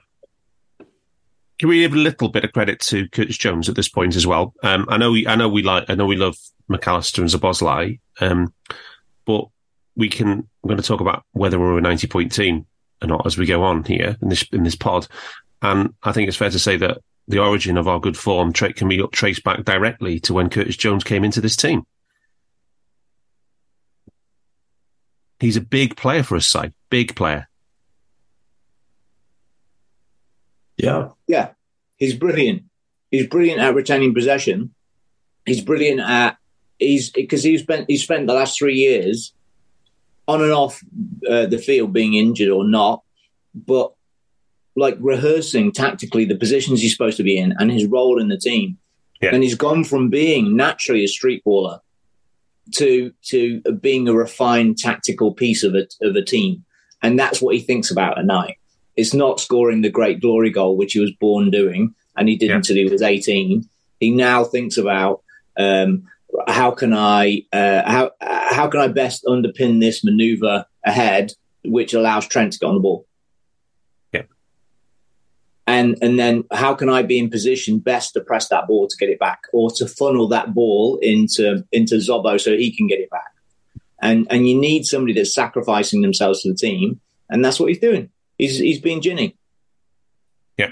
can we give a little bit of credit to Curtis Jones at this point as well? Um, I know we, I know we like, I know we love Mac Allister and Szoboszlai, um, but we can. I'm going to talk about whether we're a 90 point team or not as we go on here in this in this pod. And I think it's fair to say that the origin of our good form trait can be traced back directly to when Curtis Jones came into this team. He's a big player for us, side. Big player. Yeah. Yeah, he's brilliant. He's brilliant at retaining possession. He's brilliant at he's because he's spent he's spent the last three years on and off uh, the field being injured or not, but like rehearsing tactically the positions he's supposed to be in and his role in the team. Yeah. And he's gone from being naturally a street baller to to being a refined tactical piece of a of a team, and that's what he thinks about at night. It's not scoring the great glory goal, which he was born doing, and he did Yeah. until he was eighteen. He now thinks about um, how can I uh, how how can I best underpin this maneuver ahead, which allows Trent to get on the ball. Yeah. And and then how can I be in position best to press that ball to get it back, or to funnel that ball into into Szobo so he can get it back. And and you need somebody that's sacrificing themselves to the team, and that's what he's doing. He's he's being Gini. Yeah.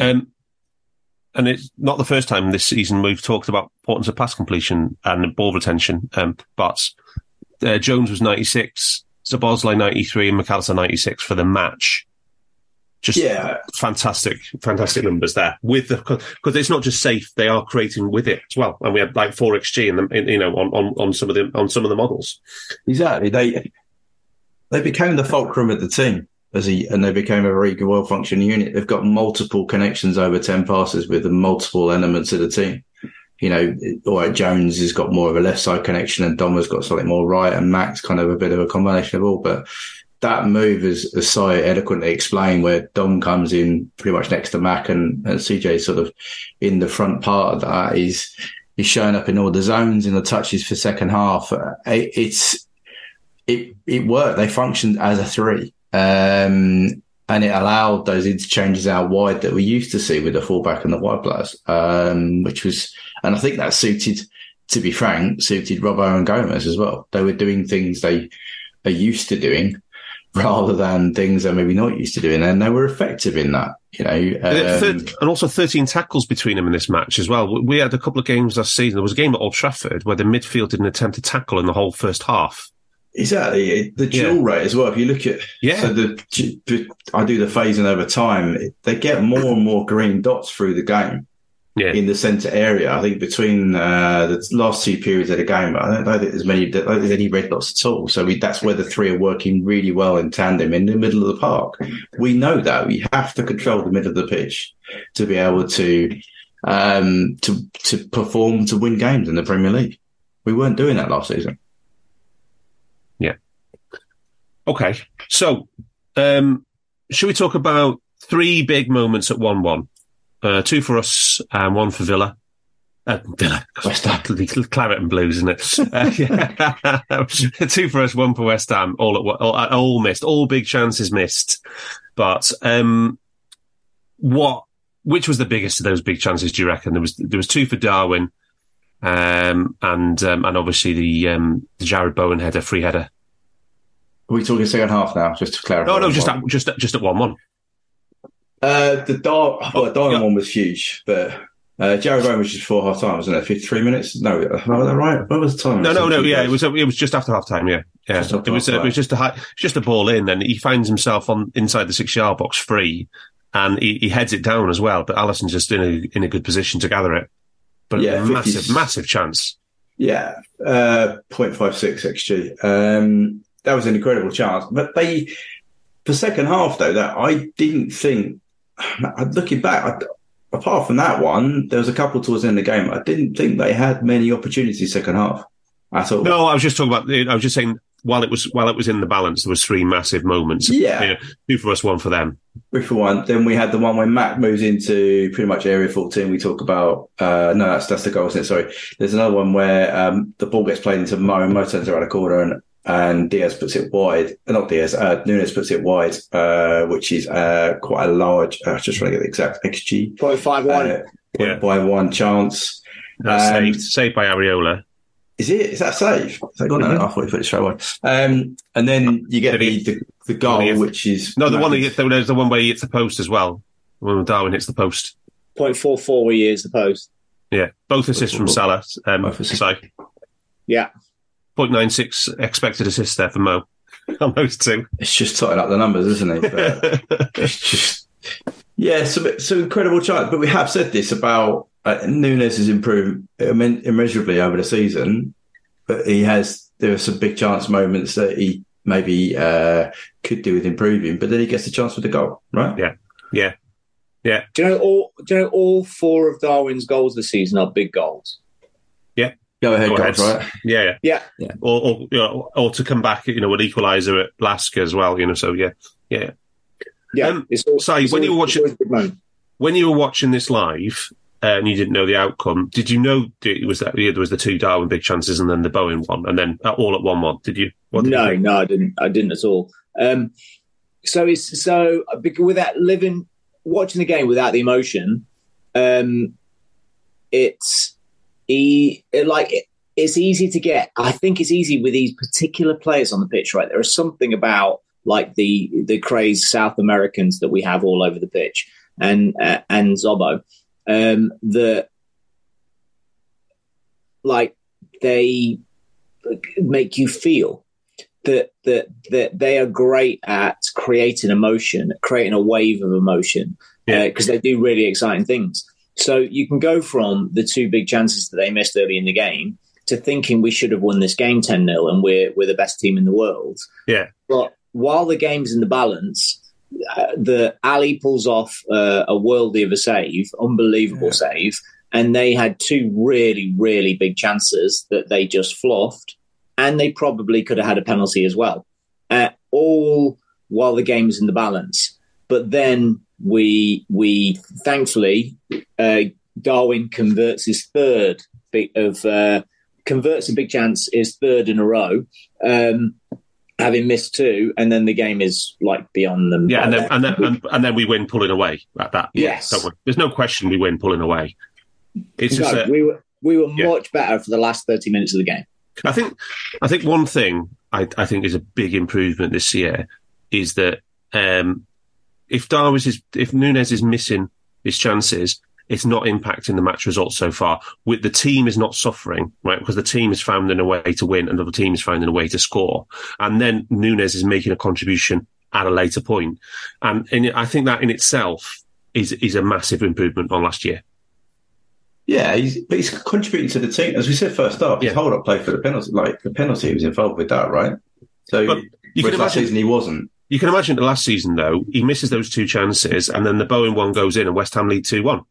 Um, and it's not the first time this season we've talked about importance of pass completion and ball retention. Um, but uh, Jones was 96, Szoboszlai 93, and Mac Allister 96 for the match. Just Yeah. fantastic, fantastic numbers there. With the because it's not just safe; they are creating with it as well. And we had like four xg in the in, you know on, on on some of the on some of the models. Exactly. They they became the fulcrum of the team as a, and they became a very well functioning unit. They've got multiple connections over ten passes with multiple elements of the team. You know, all right, Jones has got more of a left side connection, and Dom has got something more right, and Max kind of a bit of a combination of all. But that move is, so eloquently explained, where Dom comes in pretty much next to Mac, and, and CJ sort of in the front part of that. He's he's showing up in all the zones in the touches for second half. It, it's it it worked. They functioned as a three, um, and it allowed those interchanges out wide that we used to see with the fullback and the wide players, um, which was, and I think that suited, to be frank, suited Robbo and Gomez as well. They were doing things they are used to doing rather than things they're maybe not used to doing, and they were effective in that. You know, And, um, and also 13 tackles between them in this match as well. We had a couple of games last season. There was a game at Old Trafford where the midfield didn't attempt to tackle in the whole first half. Exactly. The Yeah. rate as well. If you look at, Yeah. so the, I do the phasing over time. They get more and more green dots through the game Yeah. in the centre area. I think between uh, the last two periods of the game, I don't know that there's many, I there's any red dots at all. So we, that's where the three are working really well in tandem in the middle of the park. We know that we have to control the middle of the pitch to be able to um, to to perform to win games in the Premier League. We weren't doing that last season. Okay. So, um, should we talk about three big moments at 1 1? Uh, two for us and one for Villa. Uh, Villa. West Ham. Claret and Blues, isn't it? Uh, yeah. two for us, one for West Ham. All at all, all missed. All big chances missed. But um, what? Which was the biggest of those big chances? Do you reckon there was? There was two for Darwin, um, and um, and obviously the um, the Jarrod Bowen header, free header. Are we talking second half now? Just to clarify. No, no, just at, just at, just at one one. Uh, the Dar- well, the Darwin yeah. one was huge, but uh, Jarrod Bowen was just four half time, wasn't it? Fifty-three minutes? No, was that right? What was the time? No, no, no. Yeah, it was. It was just after half time. Yeah, yeah. It was. uh, It half-time. was just a high, just a ball in, and he finds himself on inside the six yard box free, and he, he heads it down as well. But Alisson's just in a in a good position to gather it. But Yeah, massive, 50s. massive chance. Yeah, uh, 0.56 xg. Um, that was an incredible chance. But they, the second half though, that I didn't think. Looking back, I, apart from that one, there was a couple towards the end of the game. I didn't think they had many opportunities second half at all. No, I was just talking about. I was just saying while it was while it was in the balance, there was three massive moments. Yeah. You know, two for us, one for them. Three for one. Then we had the one when Mac moves into pretty much area 14. We talk about, uh, no, that's, that's the goal, isn't it? Sorry. There's another one where, um, the ball gets played into Mo and Mo turns around a corner and, and Diaz puts it wide. Uh, Not Diaz, uh, Núñez puts it wide, uh, which is, uh, quite a large, I uh, just trying to get the exact XG. Point five one. Uh, Yeah. by one chance. That's Um, saved, saved by Areola. Is it? Is that safe? Is that gone? No, I thought he put it straight away. Um, and then you get the, the, the goal, Did he- which is No, the one that Mac- hit, there's the one where he hits the post as well. The one where Darwin hits the post. 0.44 where he is the post. Yeah, both assists from Salah. Um, Both assists. so Yeah. 0.96 expected assists there for Mo on those two. It's just totting up the numbers, isn't it? But it's just yeah, some some incredible chance. But we have said this about uh, Núñez has improved immen- immeasurably over the season, but he has there are some big chance moments that he maybe uh, could do with improving. But then he gets the chance with the goal, right? Yeah. yeah, yeah. Do you know all? Do you know all four of Darwin's goals this season are big goals? Go ahead, Go guys. ahead. Right? Yeah, yeah. Yeah. Yeah. Or, or, you know, or to come back, you know, an equaliser at LASK as well, you know, so yeah, yeah. Yeah. Um, it's all, Si, it's when you were watching- it's always a big moment. When you were watching this live uh, and you didn't know the outcome, did you know it was that yeah, there was the two Darwin big chances and then the Bowen one and then uh, all at one one? Did you? What did no, think? no, I didn't. I didn't at all. Um, so it's so without living, watching the game without the emotion, um, it's e- it, like it, it's easy to get. I think it's easy with these particular players on the pitch. Right, there is something about like the the crazed South Americans that we have all over the pitch, and uh, and Szobo, um, that like they make you feel that that that they are great at creating emotion, creating a wave of emotion, Yeah. because they do really exciting things. So you can go from the two big chances that they missed early in the game to thinking we should have won this game 10 0 and we're we're the best team in the world. Yeah. But while the game's in the balance, uh, the Ali pulls off uh, a worldly of a save, unbelievable save, and they had two really, really big chances that they just fluffed, and they probably could have had a penalty as well. Uh, all while the game's in the balance, but then we we thankfully uh, Darwin converts his third of uh, converts a big chance is third in a row. Um, having missed two, and then the game is like beyond them. Yeah, and then and then and, and then we win pulling away at that. Yes. There's no question we win pulling away. It's just No, that we were we were Yeah. much better for the last thirty minutes of the game. I think I think one thing I, I think is a big improvement this year is that um, if Darwin is if Núñez is missing his chances, it's not impacting the match results so far. With the team is not suffering, right? Because the team is finding a way to win, and the other team is finding a way to score, and then Núñez is making a contribution at a later point, and, and I think that in itself is is a massive improvement on last year. Yeah, he's, but he's contributing to the team. As we said first up, his Yeah. hold up play for the penalty, like the penalty, he was involved with that, right? So, But you whereas last imagine- season he wasn't. You can imagine the last season though, he misses those two chances, and then the Bowen one goes in, and West Ham lead two one.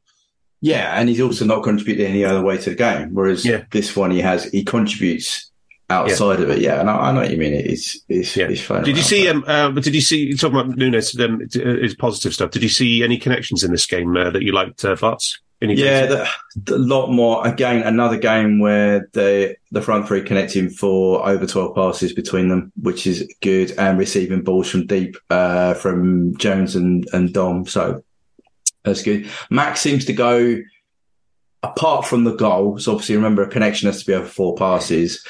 Yeah, and he's also not contributing any other way to the game. Whereas Yeah. this one, he has he contributes outside of it. Yeah, and I, I know what you mean. It's it's, Yeah. it's fun. Did you see? Um, uh, but did you see? Talking about Núñez, um, his positive stuff. Did you see any connections in this game uh, that you liked, uh, Barts? Yeah, the, a lot more. Again, another game where the the front three connecting for over twelve passes between them, which is good, and receiving balls from deep uh, from Jones and and Dom. So that's good. Max seems to go apart from the goal. So obviously, remember a connection has to be over four passes.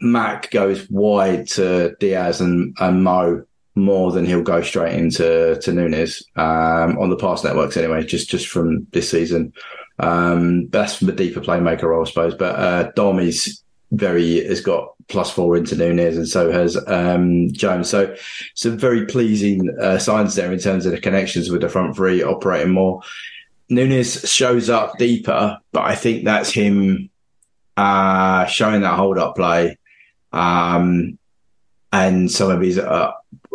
Mac goes wide to Diaz and, and Mo more than he'll go straight into to Núñez um, on the pass networks anyway, just just from this season. Um, that's from a deeper playmaker role, I suppose. But uh, Dom is very has got plus four into Núñez, and so has um, Jones. So some very pleasing uh, signs there in terms of the connections with the front three operating more. Núñez shows up deeper, but I think that's him uh, showing that hold up play. Um, and some of his uh,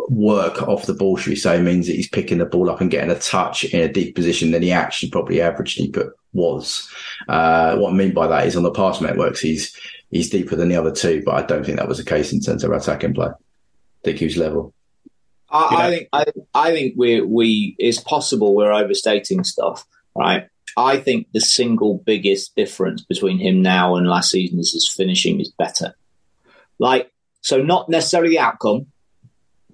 work off the ball, should we say, means that he's picking the ball up and getting a touch in a deep position than he actually probably averagely but was. Uh, what I mean by that is on the pass networks, he's he's deeper than the other two, but I don't think that was the case in terms of attacking play. I think he was level. I, Yeah. I think I, I think we we it's possible we're overstating stuff, right? I think the single biggest difference between him now and last season is his finishing is better. Like so, not necessarily the outcome,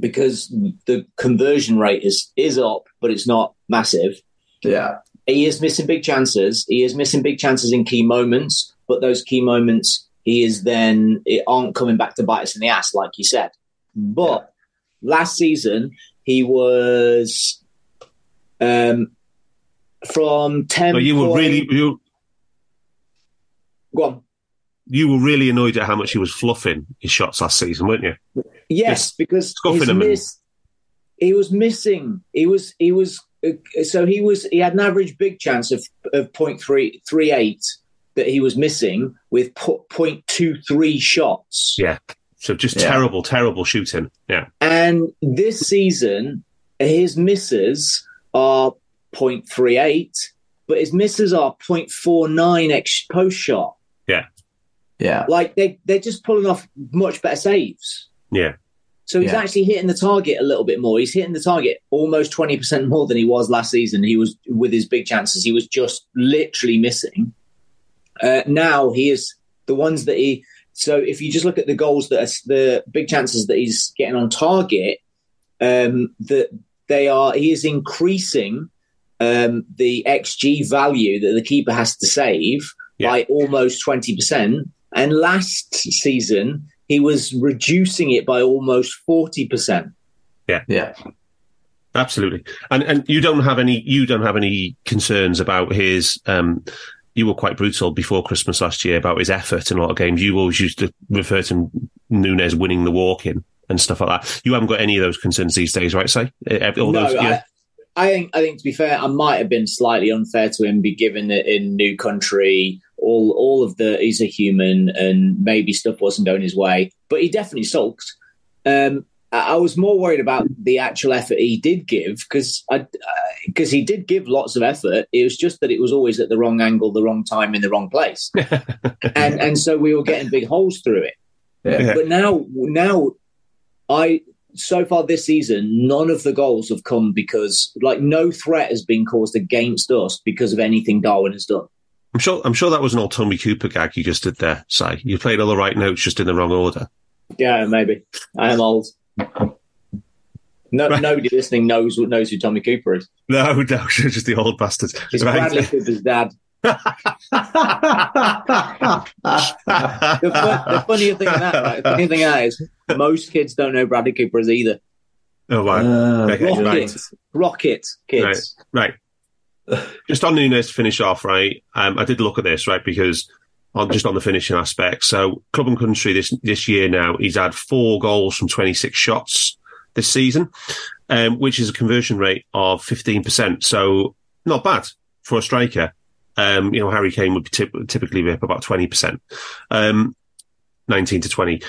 because the conversion rate is is up, but it's not massive. Yeah, He is missing big chances. He is missing big chances in key moments, but those key moments he is then it aren't coming back to bite us in the ass, like you said. But last season he was um from ten. But you were point- really you go on. you were really annoyed at how much he was fluffing his shots last season, weren't you? Yes, because his miss, he was missing. He was he was uh, so he was he had an average big chance of of point three three eight that he was missing with po- point two three shots. Yeah. So just Yeah. terrible, terrible shooting. Yeah. And this season, his misses are 0.38, but his misses are 0.49 ex- post shot. Yeah. Yeah, Like they, they're just pulling off much better saves. Yeah. So he's Yeah. actually hitting the target a little bit more. He's hitting the target almost 20% more than he was last season. He was with his big chances. He was just literally missing. Uh, now he is the ones that he. So if you just look at the goals that are the big chances that he's getting on target, um, that they are, he is increasing um, the XG value that the keeper has to save Yeah. by almost 20%. And last season, he was reducing it by almost 40%. yeah. Yeah. Absolutely. And and you don't have any you don't have any concerns about his um you were quite brutal before Christmas last year about his effort in a lot of games. You always used to refer to Núñez winning the walk in and stuff like that. You haven't got any of those concerns these days, right? Say all no, those, yeah. I, think I think to be fair, I might have been slightly unfair to him, be given it in new country. All all of the he's a human, and maybe stuff wasn't going his way, but he definitely sulked. Um, I I was more worried about the actual effort he did give because because he did give lots of effort. It was just that it was always at the wrong angle, the wrong time, in the wrong place, and and so we were getting big holes through it. Yeah. But now, now, I so far this season, none of the goals have come because like no threat has been caused against us because of anything Darwin has done. I'm sure I'm sure that was an old Tommy Cooper gag you just did there, Si. You played all the right notes just in the wrong order. Yeah, maybe I am old. No, Right. nobody listening knows knows who Tommy Cooper is. No, no, just the old bastards. It's Right. Bradley Cooper's dad. The, fu- the funny thing of that, right, the funny thing of that is most kids don't know Bradley Cooper is either. oh, right. Uh, Okay, Rocket, right. rocket kids. Right. Just on Núñez to finish off, right? Um, I did look at this, right, because on just on the finishing aspect. So, club and country this this year now, he's had four goals from 26 shots this season, um, which is a conversion rate of 15%. So, not bad for a striker. Um, you know, Harry Kane would typ- typically be up about 20%, um, 19 to 20.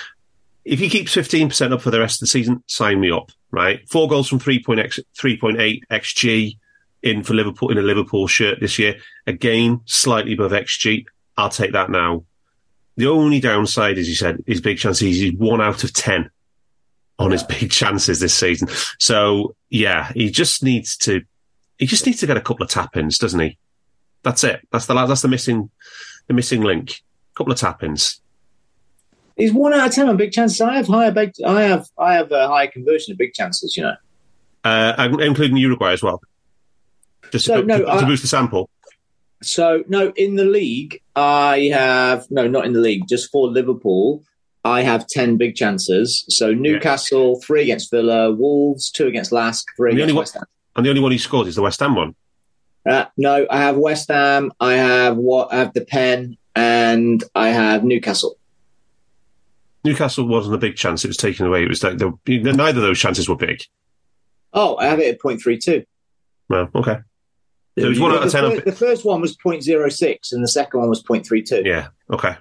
If he keeps 15% up for the rest of the season, sign me up, right? Four goals from 3.8 3.8 XG in for Liverpool in a Liverpool shirt this year. Again, slightly above XG. I'll take that now. The only downside, as you said, is big chances. He's one out of ten on his big chances this season. So yeah, he just needs to. He just needs to get a couple of tap ins, doesn't he? That's it. That's the that's the missing the missing link. A couple of tap ins. He's one out of ten on big chances. I have higher big. I have I have a higher conversion of big chances. You know. Uh, including Uruguay as well. Just So, to, no, to, to I- boost the sample. So no, in the league, I have no, not in the league. Just for Liverpool, I have ten big chances. So Newcastle, three against Villa, Wolves, two against LASK, three The against only West Ham. And the only one he scored is the West Ham one. Uh, no, I have West Ham. I have what? I have the Pen, and I have Newcastle. Newcastle wasn't a big chance. It was taken away. It was like the, neither of those chances were big. Oh, I have it at point three two. Well, okay. So it was one The, out of ten. fir- the first one was 0.06 and the second one was 0.32. Yeah. Okay.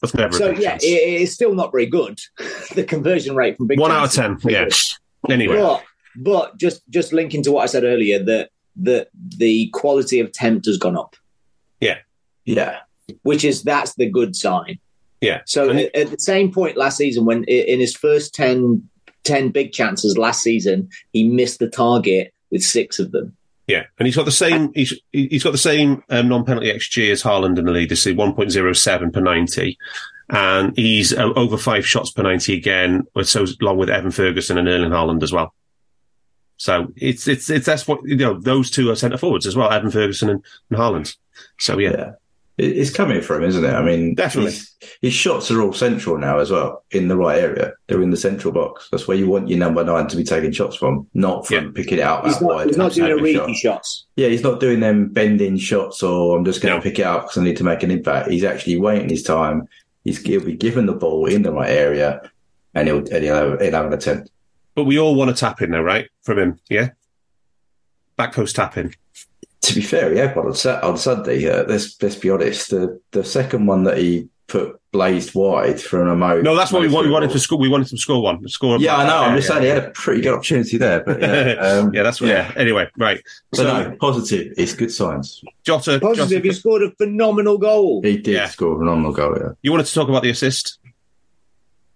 That's never So yeah, it, it's still not very good. the conversion rate from big one out of ten. is Yeah. good. Anyway. But but just just linking to what I said earlier, that that the quality of attempt has gone up, yeah, Yeah. which is that's the good sign. Yeah. So at, at the same point last season, when in his first 10, 10 big chances last season, he missed the target with six of them. Yeah, and he's got the same. He's he's got the same um, non-penalty xG as Haaland in the league. This is one point zero seven per ninety, and he's uh, over five shots per ninety again. So along with Evan Ferguson and Erling Haaland as well. So it's it's it's that's what you know. Those two are centre forwards as well, Evan Ferguson and, and Haaland. So yeah, Yeah. It's coming from him, isn't it? I mean, Definitely. His, his shots are all central now as well, in the right area. They're in the central box. That's where you want your number nine to be taking shots from, not from Yeah. picking it out He's out not, wide. he's not doing a shot. shots. Yeah, he's not doing them bending shots or I'm just going to No. pick it out because I need to make an impact. He's actually waiting his time. He's, he'll be given the ball in the right area and he'll, and he'll, have, he'll have an attempt. But we all want a tap in now, right? From him, yeah. Back post tap in. To be fair, yeah. had one on, Sat- on Sunday. Uh, let's let's be honest. The the second one that he put blazed wide for an mo. No, that's what we want. We wanted ball. to score. We wanted to score one. Score. Yeah, I know. I'm just saying he had a pretty good opportunity there. But yeah, um, Yeah, that's what. Yeah. Anyway, right. But So no, positive. It's good signs. Jota, Positive, Jota, he scored a phenomenal goal. He did Yeah. score a phenomenal goal. Yeah. you wanted to talk about the assist.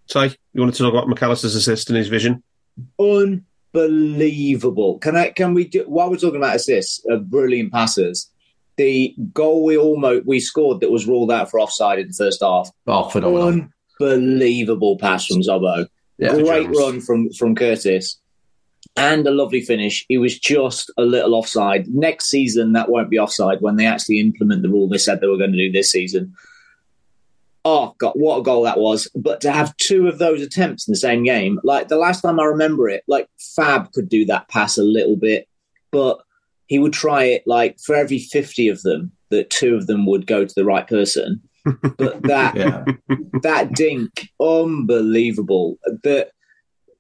Ty, you wanted to talk about Mac Allister's assist and his vision. Unbelievable. Can I? Can we do? While we're talking about assists, uh, brilliant passes. The goal we almost we scored that was ruled out for offside in the first half. Oh, phenomenal. Unbelievable pass from Szobo. Yeah. Great run from from Curtis, and a lovely finish. He was just a little offside. Next season, that won't be offside when they actually implement the rule they said they were going to do this season. Oh God, what a goal that was! But to have two of those attempts in the same game, like the last time I remember it, like Fab could do that pass a little bit, but he would try it like for every fifty of them, that two of them would go to the right person. But that Yeah. that dink, unbelievable. The,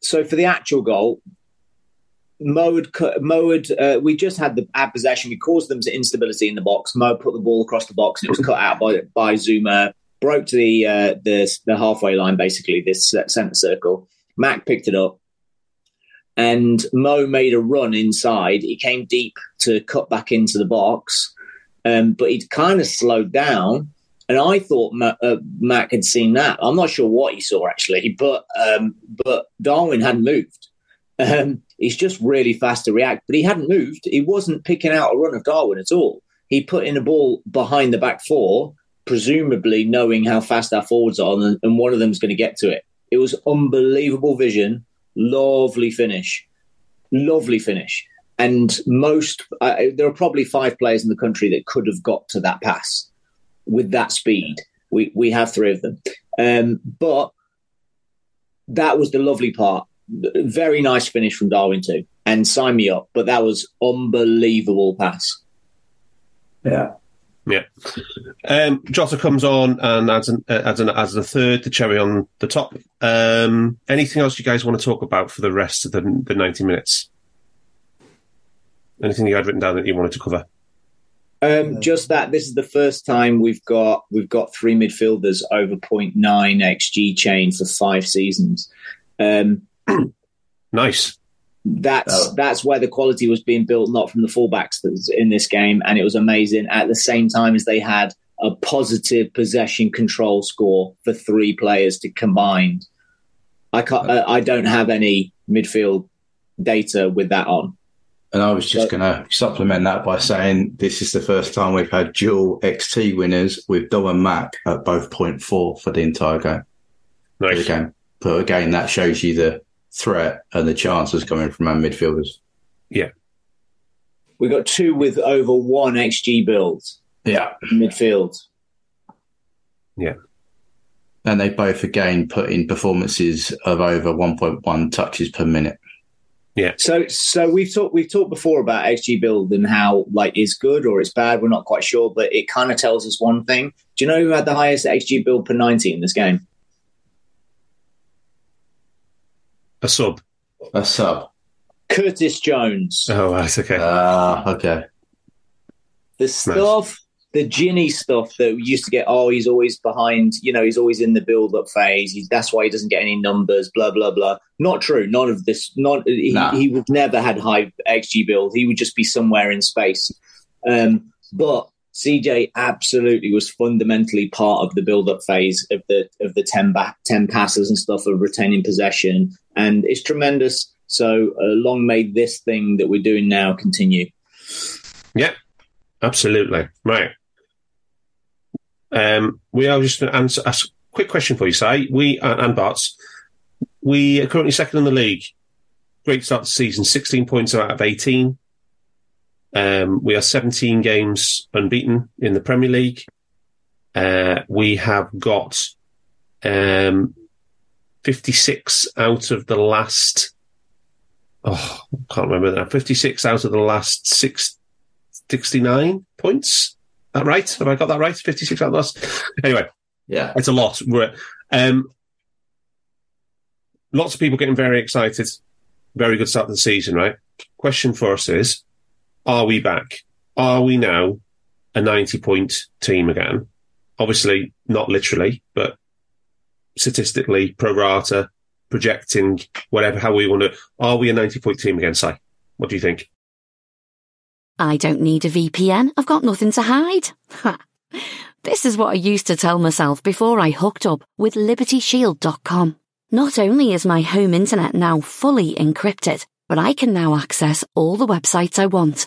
so for the actual goal, Mo had, Mo had uh, we just had the ad possession. We caused them to instability in the box. Mo put the ball across the box and it was cut out by by Zouma. Broke to the uh, the the halfway line, basically this centre circle. Mac picked it up, and Mo made a run inside. He came deep to cut back into the box, um, but he'd kind of slowed down. And I thought Ma- uh, Mac had seen that. I'm not sure what he saw actually, but um, but Darwin hadn't moved. Um, he's just really fast to react, but he hadn't moved. He wasn't picking out a run of Darwin at all. He put in a ball behind the back four, presumably knowing how fast our forwards are, and, and one of them's going to get to it. It was unbelievable vision, lovely finish, lovely finish. And most, uh, there are probably five players in the country that could have got to that pass with that speed. We we have three of them, um, but that was the lovely part. Very nice finish from Darwin too, and sign me up. But that was unbelievable pass. Yeah. Yeah. Um, Jota comes on and adds an, uh, adds, an, adds the third, the cherry on the top. Um, anything else you guys want to talk about for the rest of the, the 90 minutes? Anything you had written down that you wanted to cover? Um, just that this is the first time we've got we've got three midfielders over 0.9 xG chain for five seasons. Um, Nice. That's Oh. that's where the quality was being built, not from the fullbacks that's in this game, and it was amazing. At the same time as they had a positive possession control score for three players to combined. I can't, uh, I don't have any midfield data with that on. And I was just So- going to supplement that by saying this is the first time we've had dual XT winners with Dom and Mac at both four for the entire game. For the Nice. game. But again, that shows you the threat and the chances coming from our midfielders. Yeah. We got two with over one xG builds Yeah. Midfield. Yeah. And they both again put in performances of over 1.1 touches per minute. Yeah. So, so we've talked we've talked before about XG build and how like is good or it's bad. We're not quite sure, but it kind of tells us one thing. Do you know who had the highest XG build per ninety in this game? A sub. A sub. Curtis Jones. Oh, that's okay. Ah, okay. The stuff, the Gini stuff that we used to get. Oh, he's always behind. You know, he's always in the build-up phase. He's, that's why he doesn't get any numbers. Blah blah blah. Not true. None of this. Not he. Nah. He would never had high XG build. He would just be somewhere in space. Um, but CJ absolutely was fundamentally part of the build-up phase of the of the 10, back, 10 passes and stuff of retaining possession, and it's tremendous. So uh, long may this thing that we're doing now continue. Yeah, absolutely. Right. Um, we are just going to answer ask a quick question for you, Si. We and Barts, we are currently second in the league. Great start to season, 16 points out of 18. Um, we are 17 games unbeaten in the Premier League. Uh, we have got um, 56 out of the last. Oh, I can't remember that. 56 out of the last six, 69 points. That right? Have I got that right? 56 out of the last. Anyway, Yeah. it's a lot. We're, um, lots of people getting very excited. Very good start to the season, right? Question for us is Are we back? Are we now a 90 point team again? Obviously, not literally, but statistically, pro rata, projecting, whatever, how we want to. Are we a 90 point team again, Si? What do you think? I don't need a VPN. I've got nothing to hide. This is what I used to tell myself before I hooked up with LibertyShield.com. Not only is my home internet now fully encrypted, but I can now access all the websites I want,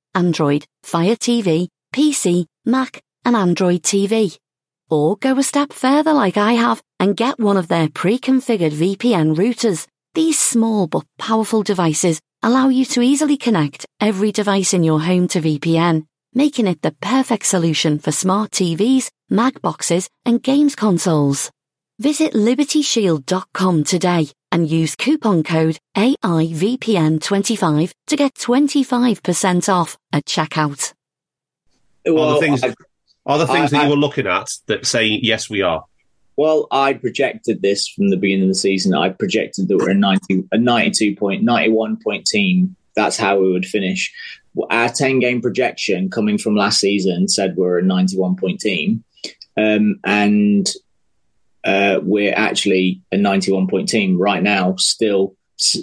Android, Fire TV, PC, Mac, and Android TV. Or go a step further like I have and get one of their pre-configured VPN routers. These small but powerful devices allow you to easily connect every device in your home to VPN, making it the perfect solution for smart TVs, Mac boxes, and games consoles. Visit libertyshield.com today and use coupon code AIVPN25 to get 25% off at checkout. are the things, I- are the things I- that you were looking at that say, yes, we are? Well, I projected this from the beginning of the season. I projected that we're a 90, a 92 point, 91 point team. That's how we would finish. Our 10 game projection coming from last season said we're a 91 point team. Um, and uh, we're actually a 91 point team right now, still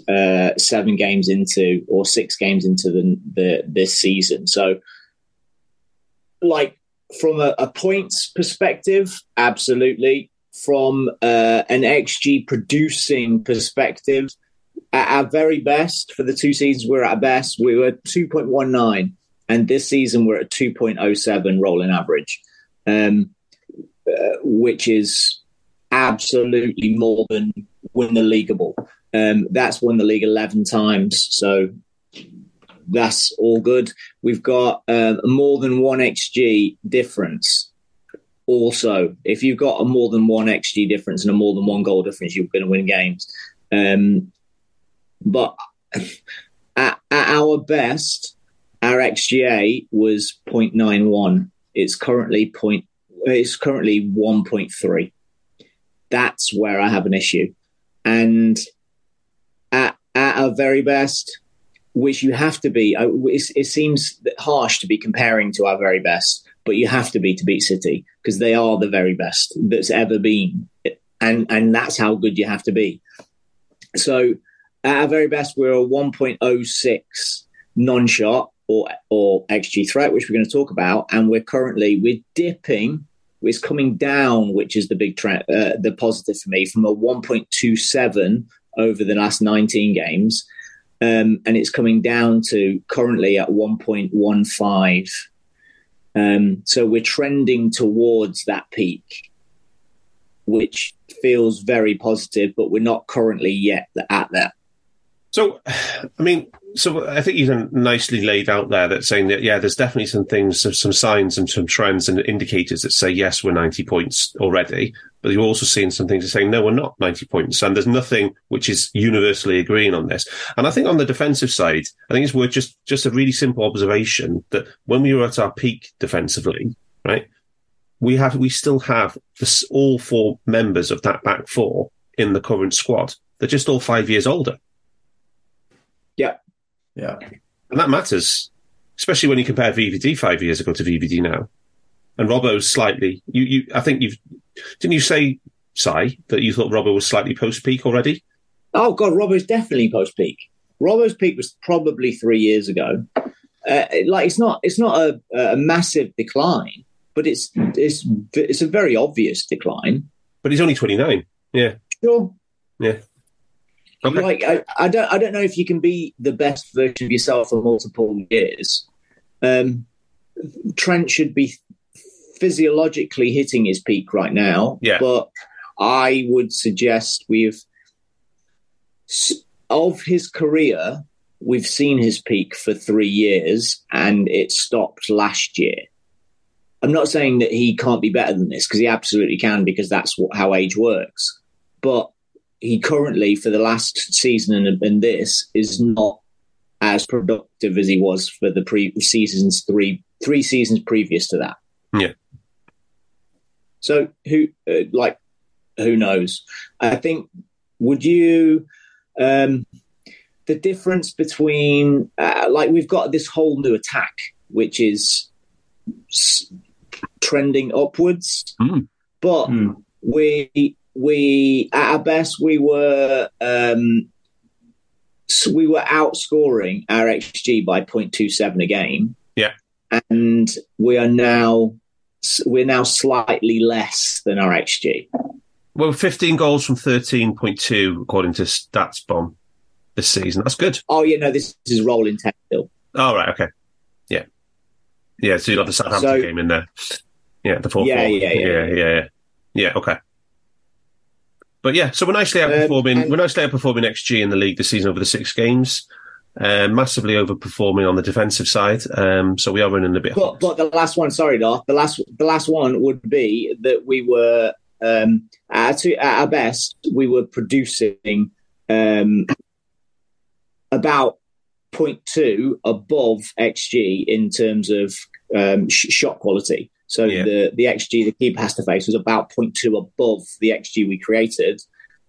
uh, seven games into or six games into the, the this season. So, like, from a, a points perspective, absolutely. From uh, an XG producing perspective, at our very best for the two seasons we're at best, we were 2.19, and this season we're at 2.07 rolling average, um, uh, which is absolutely more than win the leagueable. Um, that's won the league 11 times, so that's all good. We've got um, more than one XG difference. Also, if you've got a more than one XG difference and a more than one goal difference, you're going to win games. Um, but at, at our best, our XGA was 0.91. It's currently point. It's currently 1.3. That's where I have an issue, and at at our very best, which you have to be. uh, It, it seems harsh to be comparing to our very best, but you have to be to beat City because they are the very best that's ever been, and and that's how good you have to be. So at our very best, we're a 1.06 non-shot or or xG threat, which we're going to talk about, and we're currently we're dipping. It's coming down, which is the big trend, uh, the positive for me, from a 1.27 over the last 19 games, um, and it's coming down to currently at 1.15. Um, so we're trending towards that peak, which feels very positive, but we're not currently yet at that. So, I mean, so I think you've nicely laid out there that saying that, yeah, there's definitely some things, some, signs and some trends and indicators that say, yes, we're 90 points already. But you're also seeing some things that say, no, we're not 90 points. And there's nothing which is universally agreeing on this. And I think on the defensive side, I think it's worth just, just a really simple observation that when we were at our peak defensively, right, we have we still have this, all four members of that back four in the current squad. They're just all five years older, Yeah. Yeah. and that matters, especially when you compare VVD five years ago to VVD now. And Robbo's slightly. You, you, I think you've didn't you say, Si, that you thought Robbo was slightly post peak already? Oh God, Robbo's definitely post peak. Robbo's peak was probably three years ago. Uh, like it's not it's not a, a massive decline, but it's it's it's a very obvious decline. But he's only twenty nine. Yeah, Sure. yeah. Okay. Like I, I don't I don't know if you can be the best version of yourself for multiple years. Um, Trent should be physiologically hitting his peak right now. Yeah. But I would suggest we've of his career, we've seen his peak for three years, and it stopped last year. I'm not saying that he can't be better than this because he absolutely can because that's what, how age works. But he currently, for the last season and, and this, is not as productive as he was for the pre seasons three three seasons previous to that. Yeah. So who uh, like who knows? I think would you um the difference between uh, like we've got this whole new attack which is s- trending upwards, Mm. but Mm. we we at our best we were um s- we were outscoring our xg by 0.27 a game Yeah. and we are now we're now slightly less than our xg Well, fifteen goals from thirteen point two according to StatsBomb this season. That's good. oh yeah no this is rolling 10 still Oh right, okay, yeah, yeah. So you got the Southampton So- game in there. Yeah, the four. Yeah, four. yeah, yeah, yeah, yeah, yeah. Yeah, Okay. But yeah, so we're nicely Um, outperforming. and- we're nicely outperforming XG in the league this season over the six games. Uh, massively overperforming on the defensive side. Um, so we are running a bit. But but the last one, sorry, Darth. The last the last one would be that we were um, at, our, at our best, we were producing um, about 0.2 above xG in terms of um, sh- shot quality. So Yeah. the the xG the keeper has to face was about 0.2 above the xG we created,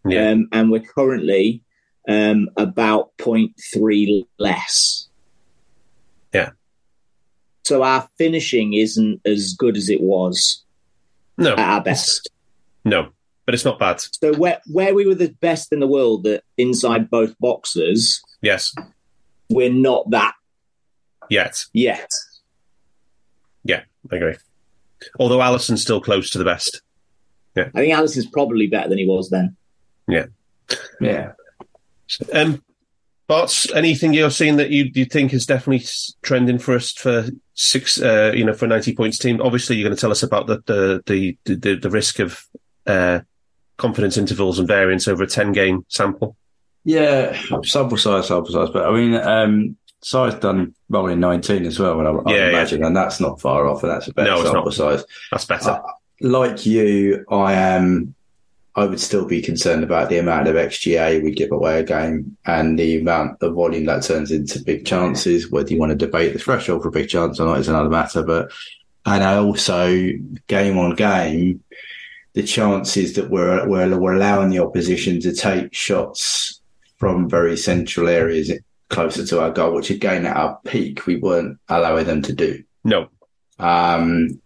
yeah, um, and we're currently um, about 0.3 less. Yeah. So our finishing isn't as good as it was no, at our best. no, but it's not bad. So where where we were the best in the world at inside both boxes, Yes, we're not that yet. yet. Yeah, I agree. Although Alisson's still close to the best. Yeah. I think Alisson's probably better than he was then. Yeah. Yeah. Um, Barts anything you're seeing that you you think is definitely trending for us for six, uh, you know, for ninety points team? Obviously, you're going to tell us about the the the the, the risk of uh, confidence intervals and variance over a ten game sample. Yeah, sample size, sample size. But I mean, um, size done rolling 19 as well, I, I Yeah, yeah. imagine, and that's not far off, and that's a better No, it's sample not. size. That's better. Uh, like you, I am. I would still be concerned about the amount of XGA we give away a game and the amount of volume that turns into big chances. Whether you want to debate the threshold for a big chance or not is another matter. But and I also game on game, the chances that we're we're, we're allowing the opposition to take shots from very central areas closer to our goal, which again at our peak we weren't allowing them to do no, um,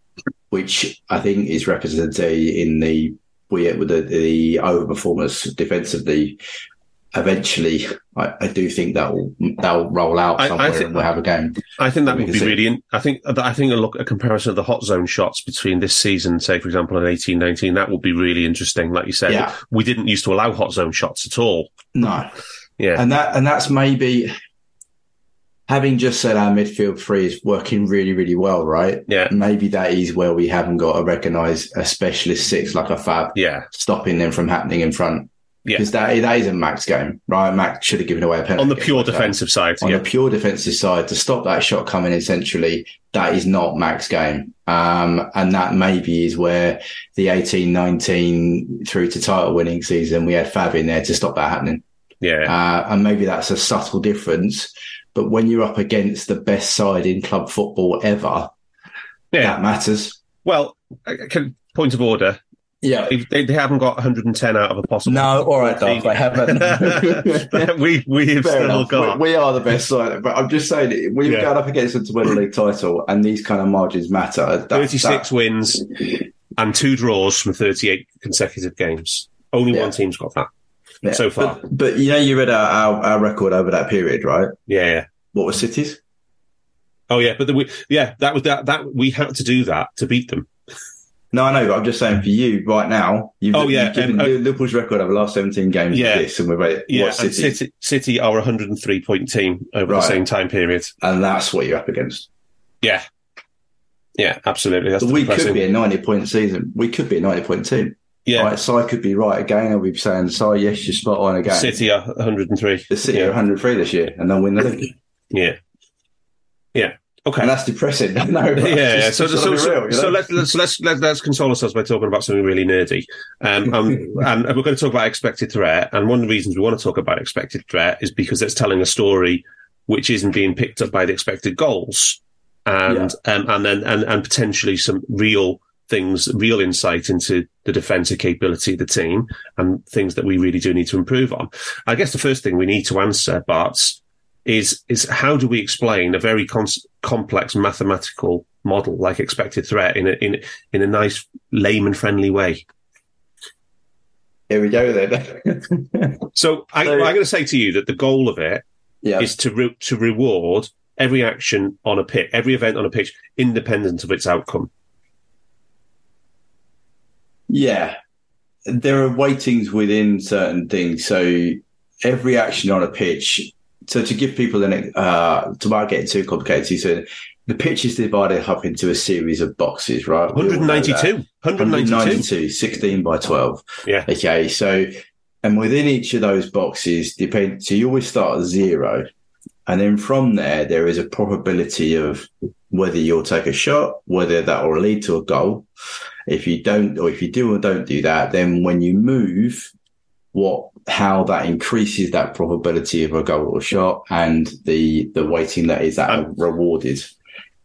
which I think is represented in the we with the, the overperformance defensively. Eventually, I, I do think that will that will roll out I- I somewhere think- and we'll have a game. I think that would be see. really. In, I think I think a look a comparison of the hot zone shots between this season, say for example, in eighteen nineteen, that would be really interesting. Like you said, Yeah. we didn't used to allow hot zone shots at all. No, Yeah, and that and that's maybe having just said our midfield three is working really really well, right? yeah, Maybe that is where we haven't got to recognise a specialist six like a Fab yeah. stopping them from happening in front. Yeah. Because that, that is a max game, right? Max should have given away a penalty. On the pure defensive side, on yeah, the pure defensive side to stop that shot coming in centrally, that is not max game. Um, and that maybe is where the 18, 19 through to title winning season, we had Fab in there to stop that happening. Yeah, Uh, and maybe that's a subtle difference. But when you're up against the best side in club football ever, yeah. that matters. Well, uh, can, point of order. Yeah. They, they haven't got 110 out of a possible. No, all right, Doug, they haven't. we we've Fair still enough. got. We, we are the best side, but I'm just saying, we've Yeah. going up against them to win a league title, and these kind of margins matter. That, 36 that- wins and two draws from 38 consecutive games. Only Yeah. one team's got that. Yeah. so far. But, but you know, you read our, our, our record over that period, right? Yeah, yeah. What were cities? Oh yeah, but the, we, yeah, that was that. That we had to do that to beat them. No, I know, but I'm just saying for you right now. You've, Oh, yeah, you've given um, uh, Liverpool's record over the last 17 games. Yeah. This, and we're ready. Yeah, City, City, City are a 103 point team over the same time period. and that's what you're up against. Yeah, yeah, absolutely. That's we depressing. could be a 90 point season. We could be a 90 point team. Yeah. Right, Si could be right again. I'll be saying, so yes, you're spot on again. City are 103. The City yeah. are 103 this year, and they'll win the league. Yeah, yeah. Okay. And that's depressing. No, yeah, yeah. just- So, just so, so, real, you so let's let's let's let's let's console ourselves by talking about something really nerdy. Um, um, and we're going to talk about expected threat. And one of the reasons we want to talk about expected threat is because it's telling a story which isn't being picked up by the expected goals, and um, and then and and potentially some real things, real insight into the defensive capability of the team and things that we really do need to improve on. I guess the first thing we need to answer, Bart, is is how do we explain a very cons- complex mathematical model like expected threat in a in in a nice layman friendly way? Here we go then. So I, I'm going to say to you that the goal of it yeah. is to re- to reward every action on a pitch, every event on a pitch, independent of its outcome. Yeah. There are weightings within certain things. So every action on a pitch, so to give people an, uh, to not get too complicated, so the pitch is divided up into a series of boxes, right? We all 192, 192. 192, 16 by 12. Yeah. Okay. So, and within each of those boxes, depend, so you always start at zero. And then from there, there is a probability of whether you'll take a shot, whether that will lead to a goal. If you don't, or if you do or don't do that, then when you move, what, how that increases that probability of a goal or shot and the, the weighting that is that Um, rewarded.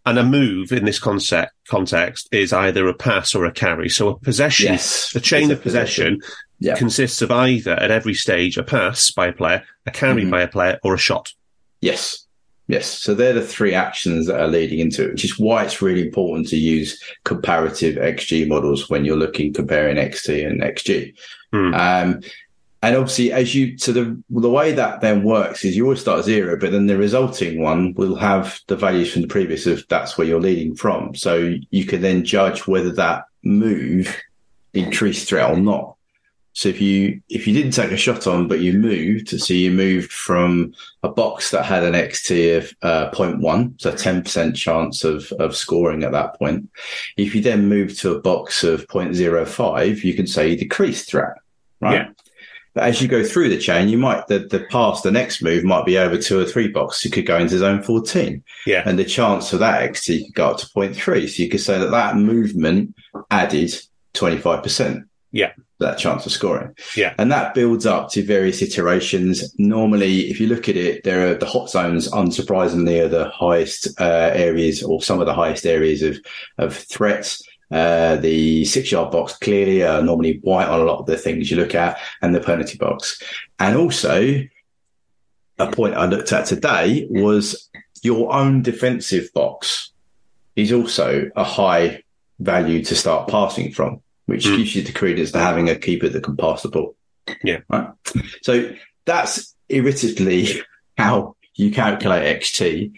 And a move in this concept context is either a pass or a carry. So a possession, Yes. a chain It's a of possession, Yeah. consists of either at every stage a pass by a player, a carry Mhm. by a player, or a shot. Yes. Yes. So they're the three actions that are leading into it, which is why it's really important to use comparative XG models when you're looking comparing XT and XG. Hmm. Um, and obviously, as you, so the, the way that then works is you always start at zero, but then the resulting one will have the values from the previous if that's where you're leading from. So you can then judge whether that move increased threat or not. So if you if you didn't take a shot on, but you moved, so you moved from a box that had an XT of uh, 0.1, so 10% chance of, of scoring at that point. If you then move to a box of 0.05, you can say you decreased threat, right? Yeah. But as you go through the chain, you might, the, the pass, the next move might be over two or three boxes. You could go into zone 14 Yeah. and the chance of that XT could go up to 0.3. So you could say that that movement added 25%. Yeah. That chance of scoring. Yeah. And that builds up to various iterations. Normally, if you look at it, there are the hot zones, unsurprisingly, are the highest uh, areas or some of the highest areas of, of threats. Uh, the six yard box clearly are normally white on a lot of the things you look at and the penalty box. And also a point I looked at today was your own defensive box is also a high value to start passing from, which Mm. gives you the credence to having a keeper that can pass the ball. Yeah. Right. So that's irritably how you calculate XT.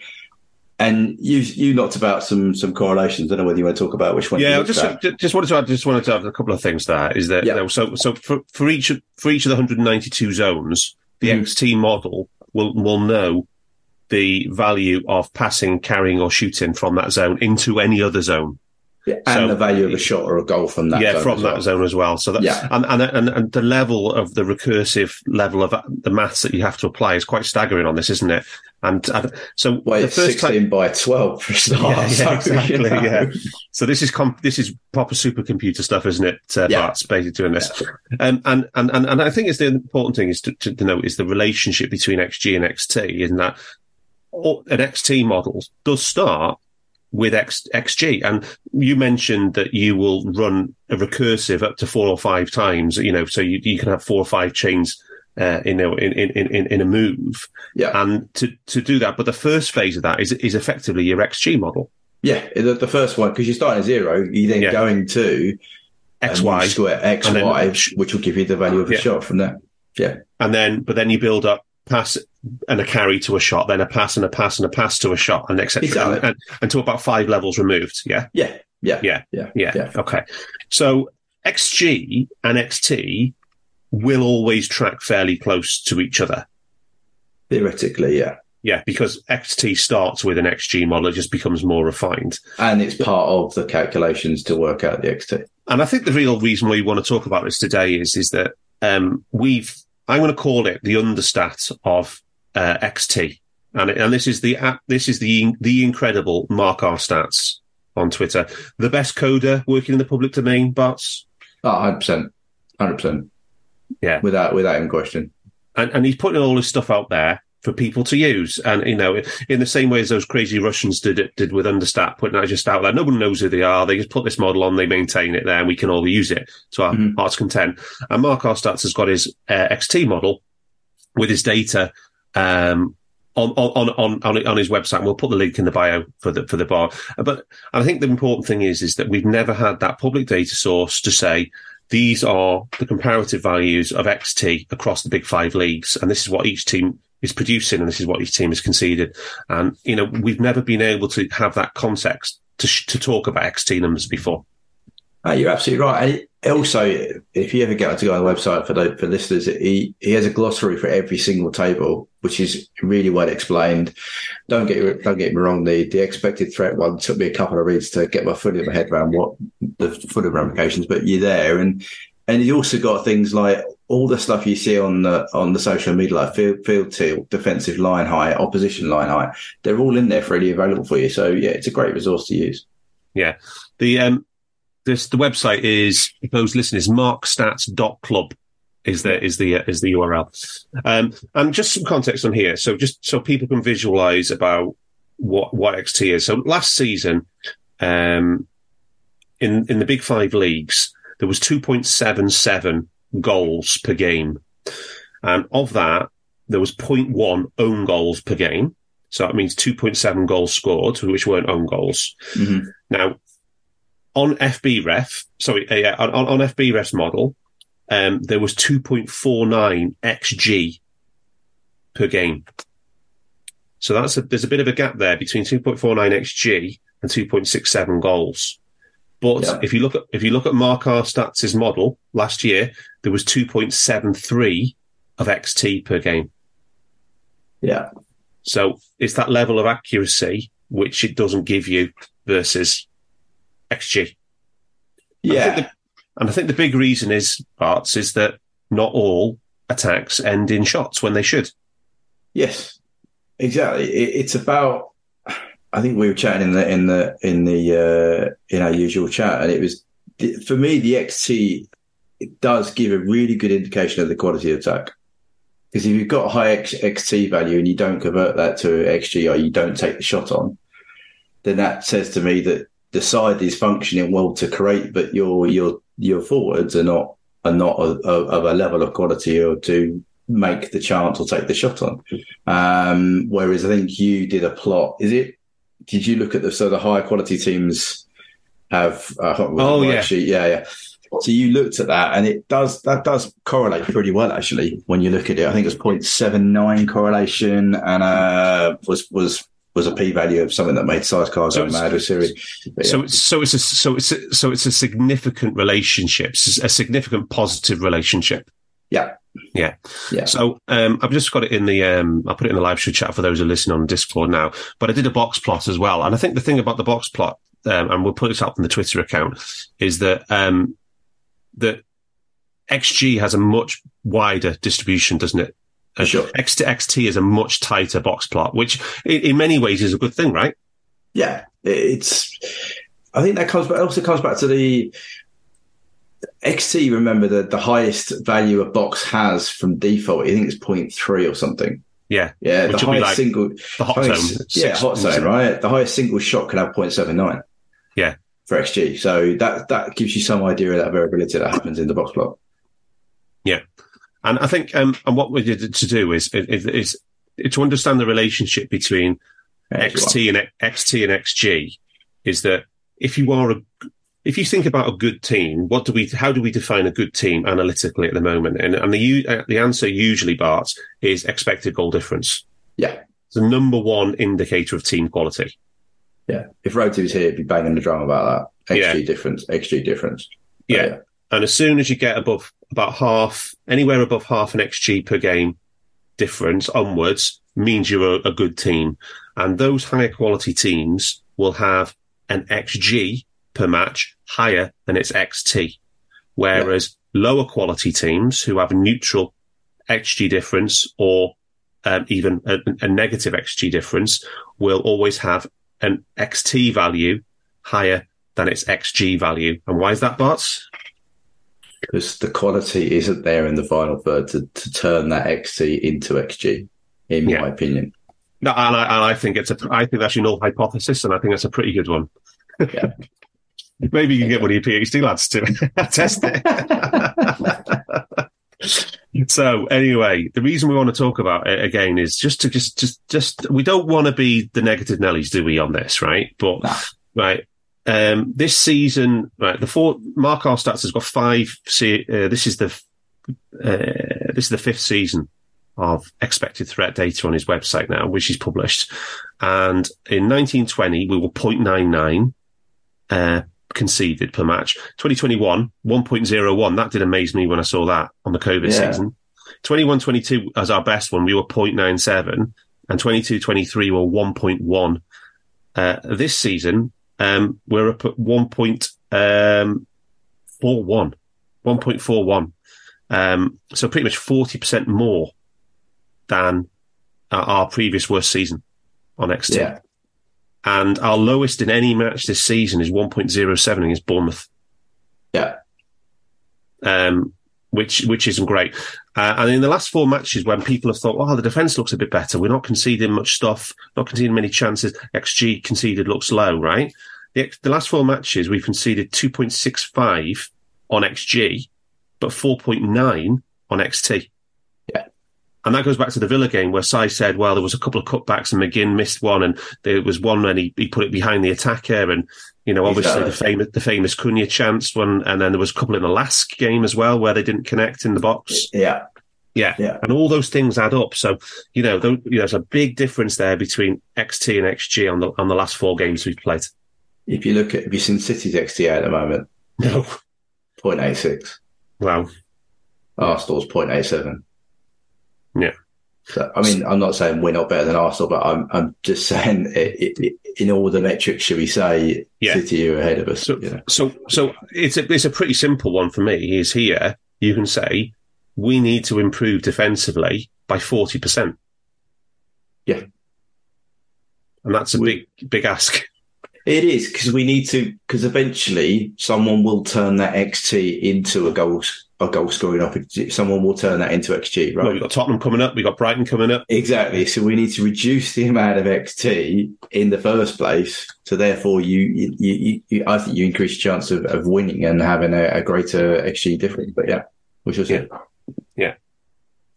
And you you knocked about some some correlations. I don't know whether you want to talk about which one. Yeah, just just wanted to add, just wanted to add a couple of things there. Is that Yeah. you know, so so for, for each of- for each of the 192 zones, the Mhm. XT model will will know the value of passing, carrying, or shooting from that zone into any other zone. Yeah, and so- the value of a shot or a goal from that. yeah, zone from that well. zone as well. So that Yeah. and, and and and the level of the recursive level of the maths that you have to apply is quite staggering on this, isn't it? And, and so Well, the first time. sixteen by twelve for a start. Yeah, yeah, so, exactly, you know. yeah. So this is comp- this is proper supercomputer stuff, isn't it? Uh, Yeah. Bart's basically doing this, um, and and and and I think it's the important thing is to, to, to note is the relationship between XG and XT, isn't that an XT model does start with X, XG. And you mentioned that you will run a recursive up to four or five times, you know, so you, you can have four or five chains. Uh, you know, in, in, in, in a move. Yeah. And to, to do that, but the first phase of that is, is effectively your XG model. Yeah, the, the first one because you're starting at zero, you then Yeah. going to X Y and square X Y, then- which will give you the value of the Yeah. shot from there. Yeah, and then but then you build up pass and a carry to a shot, then a pass and a pass and a pass to a shot, and etc. Exactly. And, and, until about five levels removed. Yeah, yeah, yeah, Yeah. yeah, yeah, yeah. Okay, so XG and XT will always track fairly close to each other. Theoretically, yeah, Yeah, because XT starts with an XG model, it just becomes more refined. and it's part of the calculations to work out the XT. And I think the real reason we want to talk about this today is is that um, we've I'm going to call it the understat of uh, XT, and and this is the app, this is the the incredible Mark R stats on Twitter, the best coder working in the public domain, Oh, 100%. 100%. Yeah. Without, without any question. and and he's putting all his stuff out there for people to use, and you know, in the same way as those crazy Russians did it did with understat, putting that just out there. No one knows who they are. They just put this model on, they maintain it there, and we can all use it to our Mhm. heart's content. And Mark R stats has got his uh, XT model with his data um, on, on, on, on, on his website. And we'll put the link in the bio for the, for the bar. But I think the important thing is, is that we've never had that public data source to say, these are the comparative values of XT across the big five leagues. And this is what each team is producing. And this is what each team has conceded. And, you know, we've never been able to have that context to, sh- to talk about XT numbers before. Uh, you're absolutely right. And also, if you ever get to go on the website for the, for listeners, he, he has a glossary for every single table, which is really well explained. Don't get don't get me wrong. The the expected threat one took me a couple of reads to get my foot in my head around what the foot of ramifications, but you're there, and and you also got things like all the stuff you see on the on the social media, like field field tilt, defensive line height, opposition line height. They're all in there freely available for you. So yeah, it's a great resource to use. Yeah. The, um, this, the website is, those listeners, markstats.club is the, is the, uh, is the URL. Um, and just some context on here. So just so people can visualize about what, what XT is. So last season, um, in, in the big five leagues, there was 2.77 goals per game. And of that, there was 0.1 own goals per game. So that means 2.7 goals scored, which weren't own goals. Mhm. Now, on FBref, sorry, uh, yeah, on, on FBref's model, um, there was 2.49 XG per game. So that's a, there's a bit of a gap there between 2.49 XG and 2.67 goals. But Yeah. if you look at if you look at Mark R Stats' model last year, there was 2.73 of XT per game. Yeah. So it's that level of accuracy which it doesn't give you versus XG. I Yeah. the- and I think the big reason is, Barts, is that not all attacks end in shots when they should. Yes, exactly. It, it's about. I think we were chatting in the in the in the uh, in our usual chat, and it was for me the XT. It does give a really good indication of the quality of attack. Because if you've got a high X, XT value and you don't convert that to XG or you don't take the shot on, then that says to me that the side is functioning well to create, but your your your forwards are not are not of, of a level of quality or to make the chance or take the shot on. Um, whereas I think you did a plot. Is it? Did you look at the so the higher quality teams have? Uh, I can't remember Oh, yeah. yeah, yeah. So you looked at that, and it does that does correlate pretty well actually when you look at it. I think it was 0.79 correlation, and uh, was was was a p value of something that made size cars So go mad with Siri. But yeah. So it's so it's a so it's a, so it's a significant relationship, a significant positive relationship. yeah, Yeah. Yeah. So um, I've just got it in the um, I'll put it in the live show chat for those who are listening on Discord now. But I did a box plot as well, and I think the thing about the box plot, um, and we'll put this up in the Twitter account, is that um, that XG has a much wider distribution, doesn't it? Sure. X to XT is a much tighter box plot, which in, in many ways is a good thing, right? Yeah, it's. I think that comes but Also comes back to the XT. Remember the the highest value a box has from default. I think it's 0.3 or something. Yeah, Yeah, Which the highest like single, the hot highest- zone. Yeah, hot zone, right? The highest single shot can have 0.79. Yeah. For XG. So that that gives you some idea of that variability that happens in the box plot. And I think, um, and what we did to do is, is, is, to understand the relationship between XT and XT and XG is that if you are a, if you think about a good team, what do we, how do we define a good team analytically at the moment? And, and the, uh, the answer usually, Bart, is expected goal difference. Yeah. It's the number one indicator of team quality. Yeah. If Rhodesy was here, he'd be banging the drum about that. XG Yeah. difference, XG difference. Yeah. yeah. And as soon as you get above about half, anywhere above half an XG per game difference onwards means you're a, a good team. And those higher quality teams will have an XG per match higher than its XT. Whereas lower quality teams who have a neutral XG difference or um, even a, a negative XG difference will always have an XT value higher than its XG value. And why is that, Bart? Because the quality isn't there in the final third to, to turn that XT into XG, in Yeah. my opinion. No, and I, and I think it's a, I think that's your null hypothesis, and I think that's a pretty good one. Yeah. Maybe you can get one of your PhD lads to test it. so anyway, the reason we want to talk about it again is just to just, just, just, we don't want to be the negative Nellies, do we, on this, right? But, No. right. Um, this season, right, the four, Mark Stats has got five, se- uh, this is the, uh, this is the fifth season of expected threat data on his website now, which he's published. And in 1920, we were 0.99 uh, conceded per match. 2021, 1.01. That did amaze me when I saw that on the COVID Yeah. season. 21 22 as our best one, we were 0.97. And 22 23 were 1.1. Uh, this season, um, we're up at 1.41. 1.41. Um, so pretty much 40% more than uh, our previous worst season on XT. Yeah. And our lowest in any match this season is 1.07 against Bournemouth, Yeah. um, which which isn't great. Uh, and in the last four matches, when people have thought, "Oh, the defence looks a bit better. We're not conceding much stuff, not conceding many chances. XG conceded looks low, right?" The, the last four matches, we've conceded 2.65 on XG, but 4.9 on XT. Yeah. And that goes back to the Villa game where Si said, well, there was a couple of cutbacks and McGinn missed one and there was one when he, he put it behind the attacker and, you know, obviously the famous, the famous Cunha chance one. And then there was a couple in the last game as well where they didn't connect in the box. Yeah. Yeah. Yeah. And all those things add up. So, you know, you know, there's a big difference there between XT and XG on the, on the last four games we've played. If you look at, have you seen City's XG at the moment? No. 0.86. Wow. Arsenal's 0.87. Yeah. So, I mean, I'm not saying we're not better than Arsenal, but I'm, I'm just saying it, it, it- in all the metrics, should we say, Yeah. City are ahead of us. So, you know? so, so it's a, it's a pretty simple one for me. Is here you can say we need to improve defensively by forty percent. Yeah. and that's a We- big, big ask. It is because we need to, because eventually someone will turn that XT into a goal, a goal scoring opportunity. Someone will turn that into XG, right? Well, we've got Tottenham coming up. We've got Brighton coming up. Exactly. So we need to reduce the amount of XT in the first place. So therefore, you, you, you, you I think you increase your chance of, of winning and having a, a greater XG difference. But yeah, we shall see.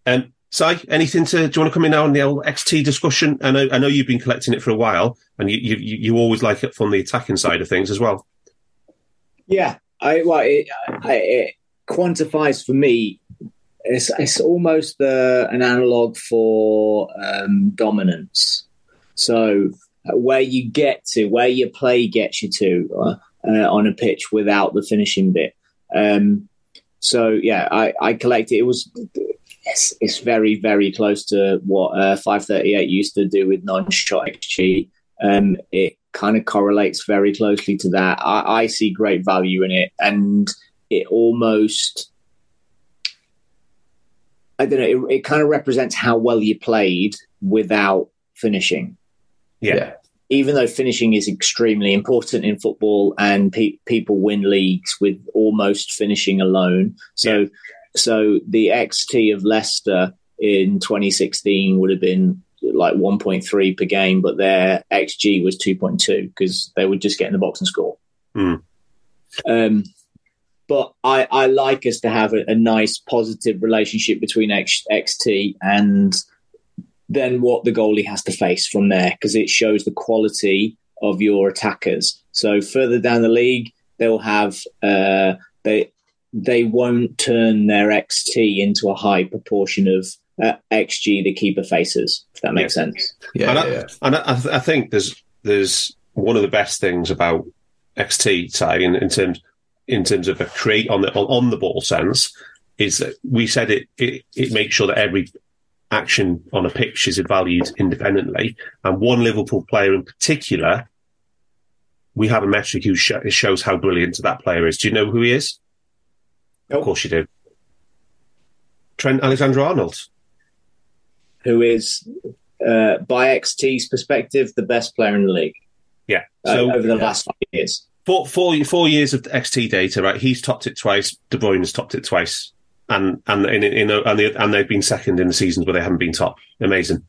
Um, Si, anything to? Do you want to come in now on the old XT discussion? I know, I know you've been collecting it for a while, and you, you, you always like it from the attacking side of things as well. Yeah, I well, it, I, it quantifies for me. It's it's almost uh, an analog for um, dominance. So uh, where you get to, where your play gets you to uh, uh, on a pitch without the finishing bit. Um, so yeah, I, I collect it. It was it's, it's very very close to what uh, 538 used to do with non-shot xg. Um, it kind of correlates very closely to that. I, I see great value in it, and it almost. I don't know. It, it kind of represents how well you played without finishing Yeah. Yeah. even though finishing is extremely important in football and pe- people win leagues with almost finishing alone. So, so the XT of Leicester in 2016 would have been like 1.3 per game, but their XG was 2.2 because they would just get in the box and score. Mm. Um, but I, I like us to have a, a nice positive relationship between X, XT and then what the goalie has to face from there because it shows the quality of your attackers. So further down the league, they'll have uh, they they won't turn their XT into a high proportion of uh, XG the keeper faces. If that makes Yeah. sense. Yeah, and yeah, I, yeah. and I, th- I think there's there's one of the best things about XT side in, in terms in terms of a create on the on, on the ball sense is that we said it, it it makes sure that every action on a pitch is valued independently, and one Liverpool player in particular. We have a metric who sh- shows how brilliant that player is. Do you know who he is? Of course you do. Trent Alexander Arnold. Who is uh, by XT's perspective the best player in the league Yeah. uh, over the last five years. four, four, four years of XT data, right? He's topped it twice. De Bruyne has topped it twice, and and in, in, and, they, and they've been second in the seasons where they haven't been top. Amazing.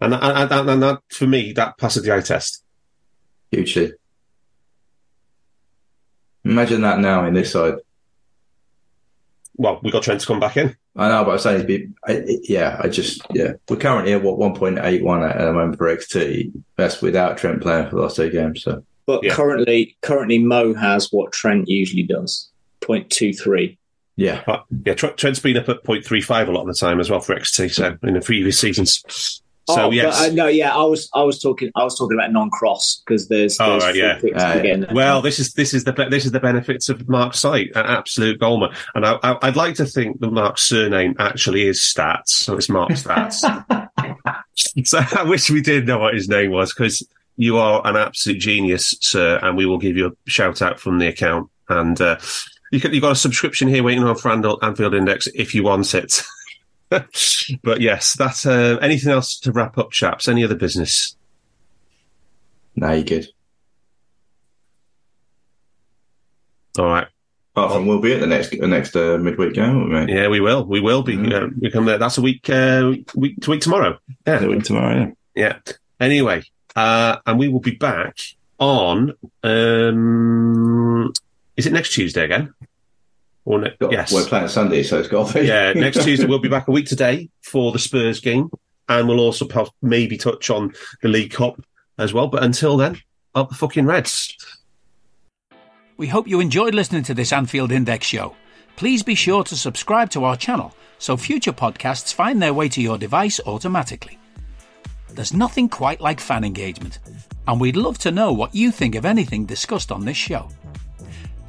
And that, and, and, and that for me, that passes the eye test. hugely. Imagine that now in this side. Well, we got Trent to come back in. I know, but I'm saying, be, I, yeah, I just, yeah. We're currently at what 1.81 at the moment for XT. That's without Trent playing for the last two games. So But Yeah. currently, currently Mo has what Trent usually does: 0.23. yeah, But yeah, Trent, Trent's been up at 0.35 a lot of the time as well for XT. So in the previous seasons. So oh, yes. but, uh, no, yeah, I was, I was talking, I was talking about non-cross because there's, Oh, right, yeah. kicks Ah, yeah. again. Well, this is this is the this is the benefits of Mark's site, an absolute goalman. And I, I, I'd like to think that Mark's surname actually is Stats, so it's Mark Stats. so I wish we did know what his name was because you are an absolute genius, sir, and we will give you a shout out from the account. And uh, you can, you've got a subscription here waiting on for Andal- Anfield Index if you want it. but yes, that's uh, anything else to wrap up, chaps? Any other business? no, you're good. All right. Apart from we'll be at the next the next uh, midweek game, won't we? Yeah, we will. We will be. Uh, we come there. That's a week. Uh, week to week tomorrow. Yeah. The week tomorrow. Yeah. Yeah. Anyway, uh, and we will be back on. Um, is it next Tuesday again? Or ne- Got- yes. We're playing Sunday, so it's got to be. yeah, next Tuesday we'll be back a week today for the Spurs game, and we'll also maybe touch on the League Cup as well. But until then, up the fucking Reds. We hope you enjoyed listening to this Anfield Index show. Please be sure to subscribe to our channel so future podcasts find their way to your device automatically. There's nothing quite like fan engagement, and we'd love to know what you think of anything discussed on this show.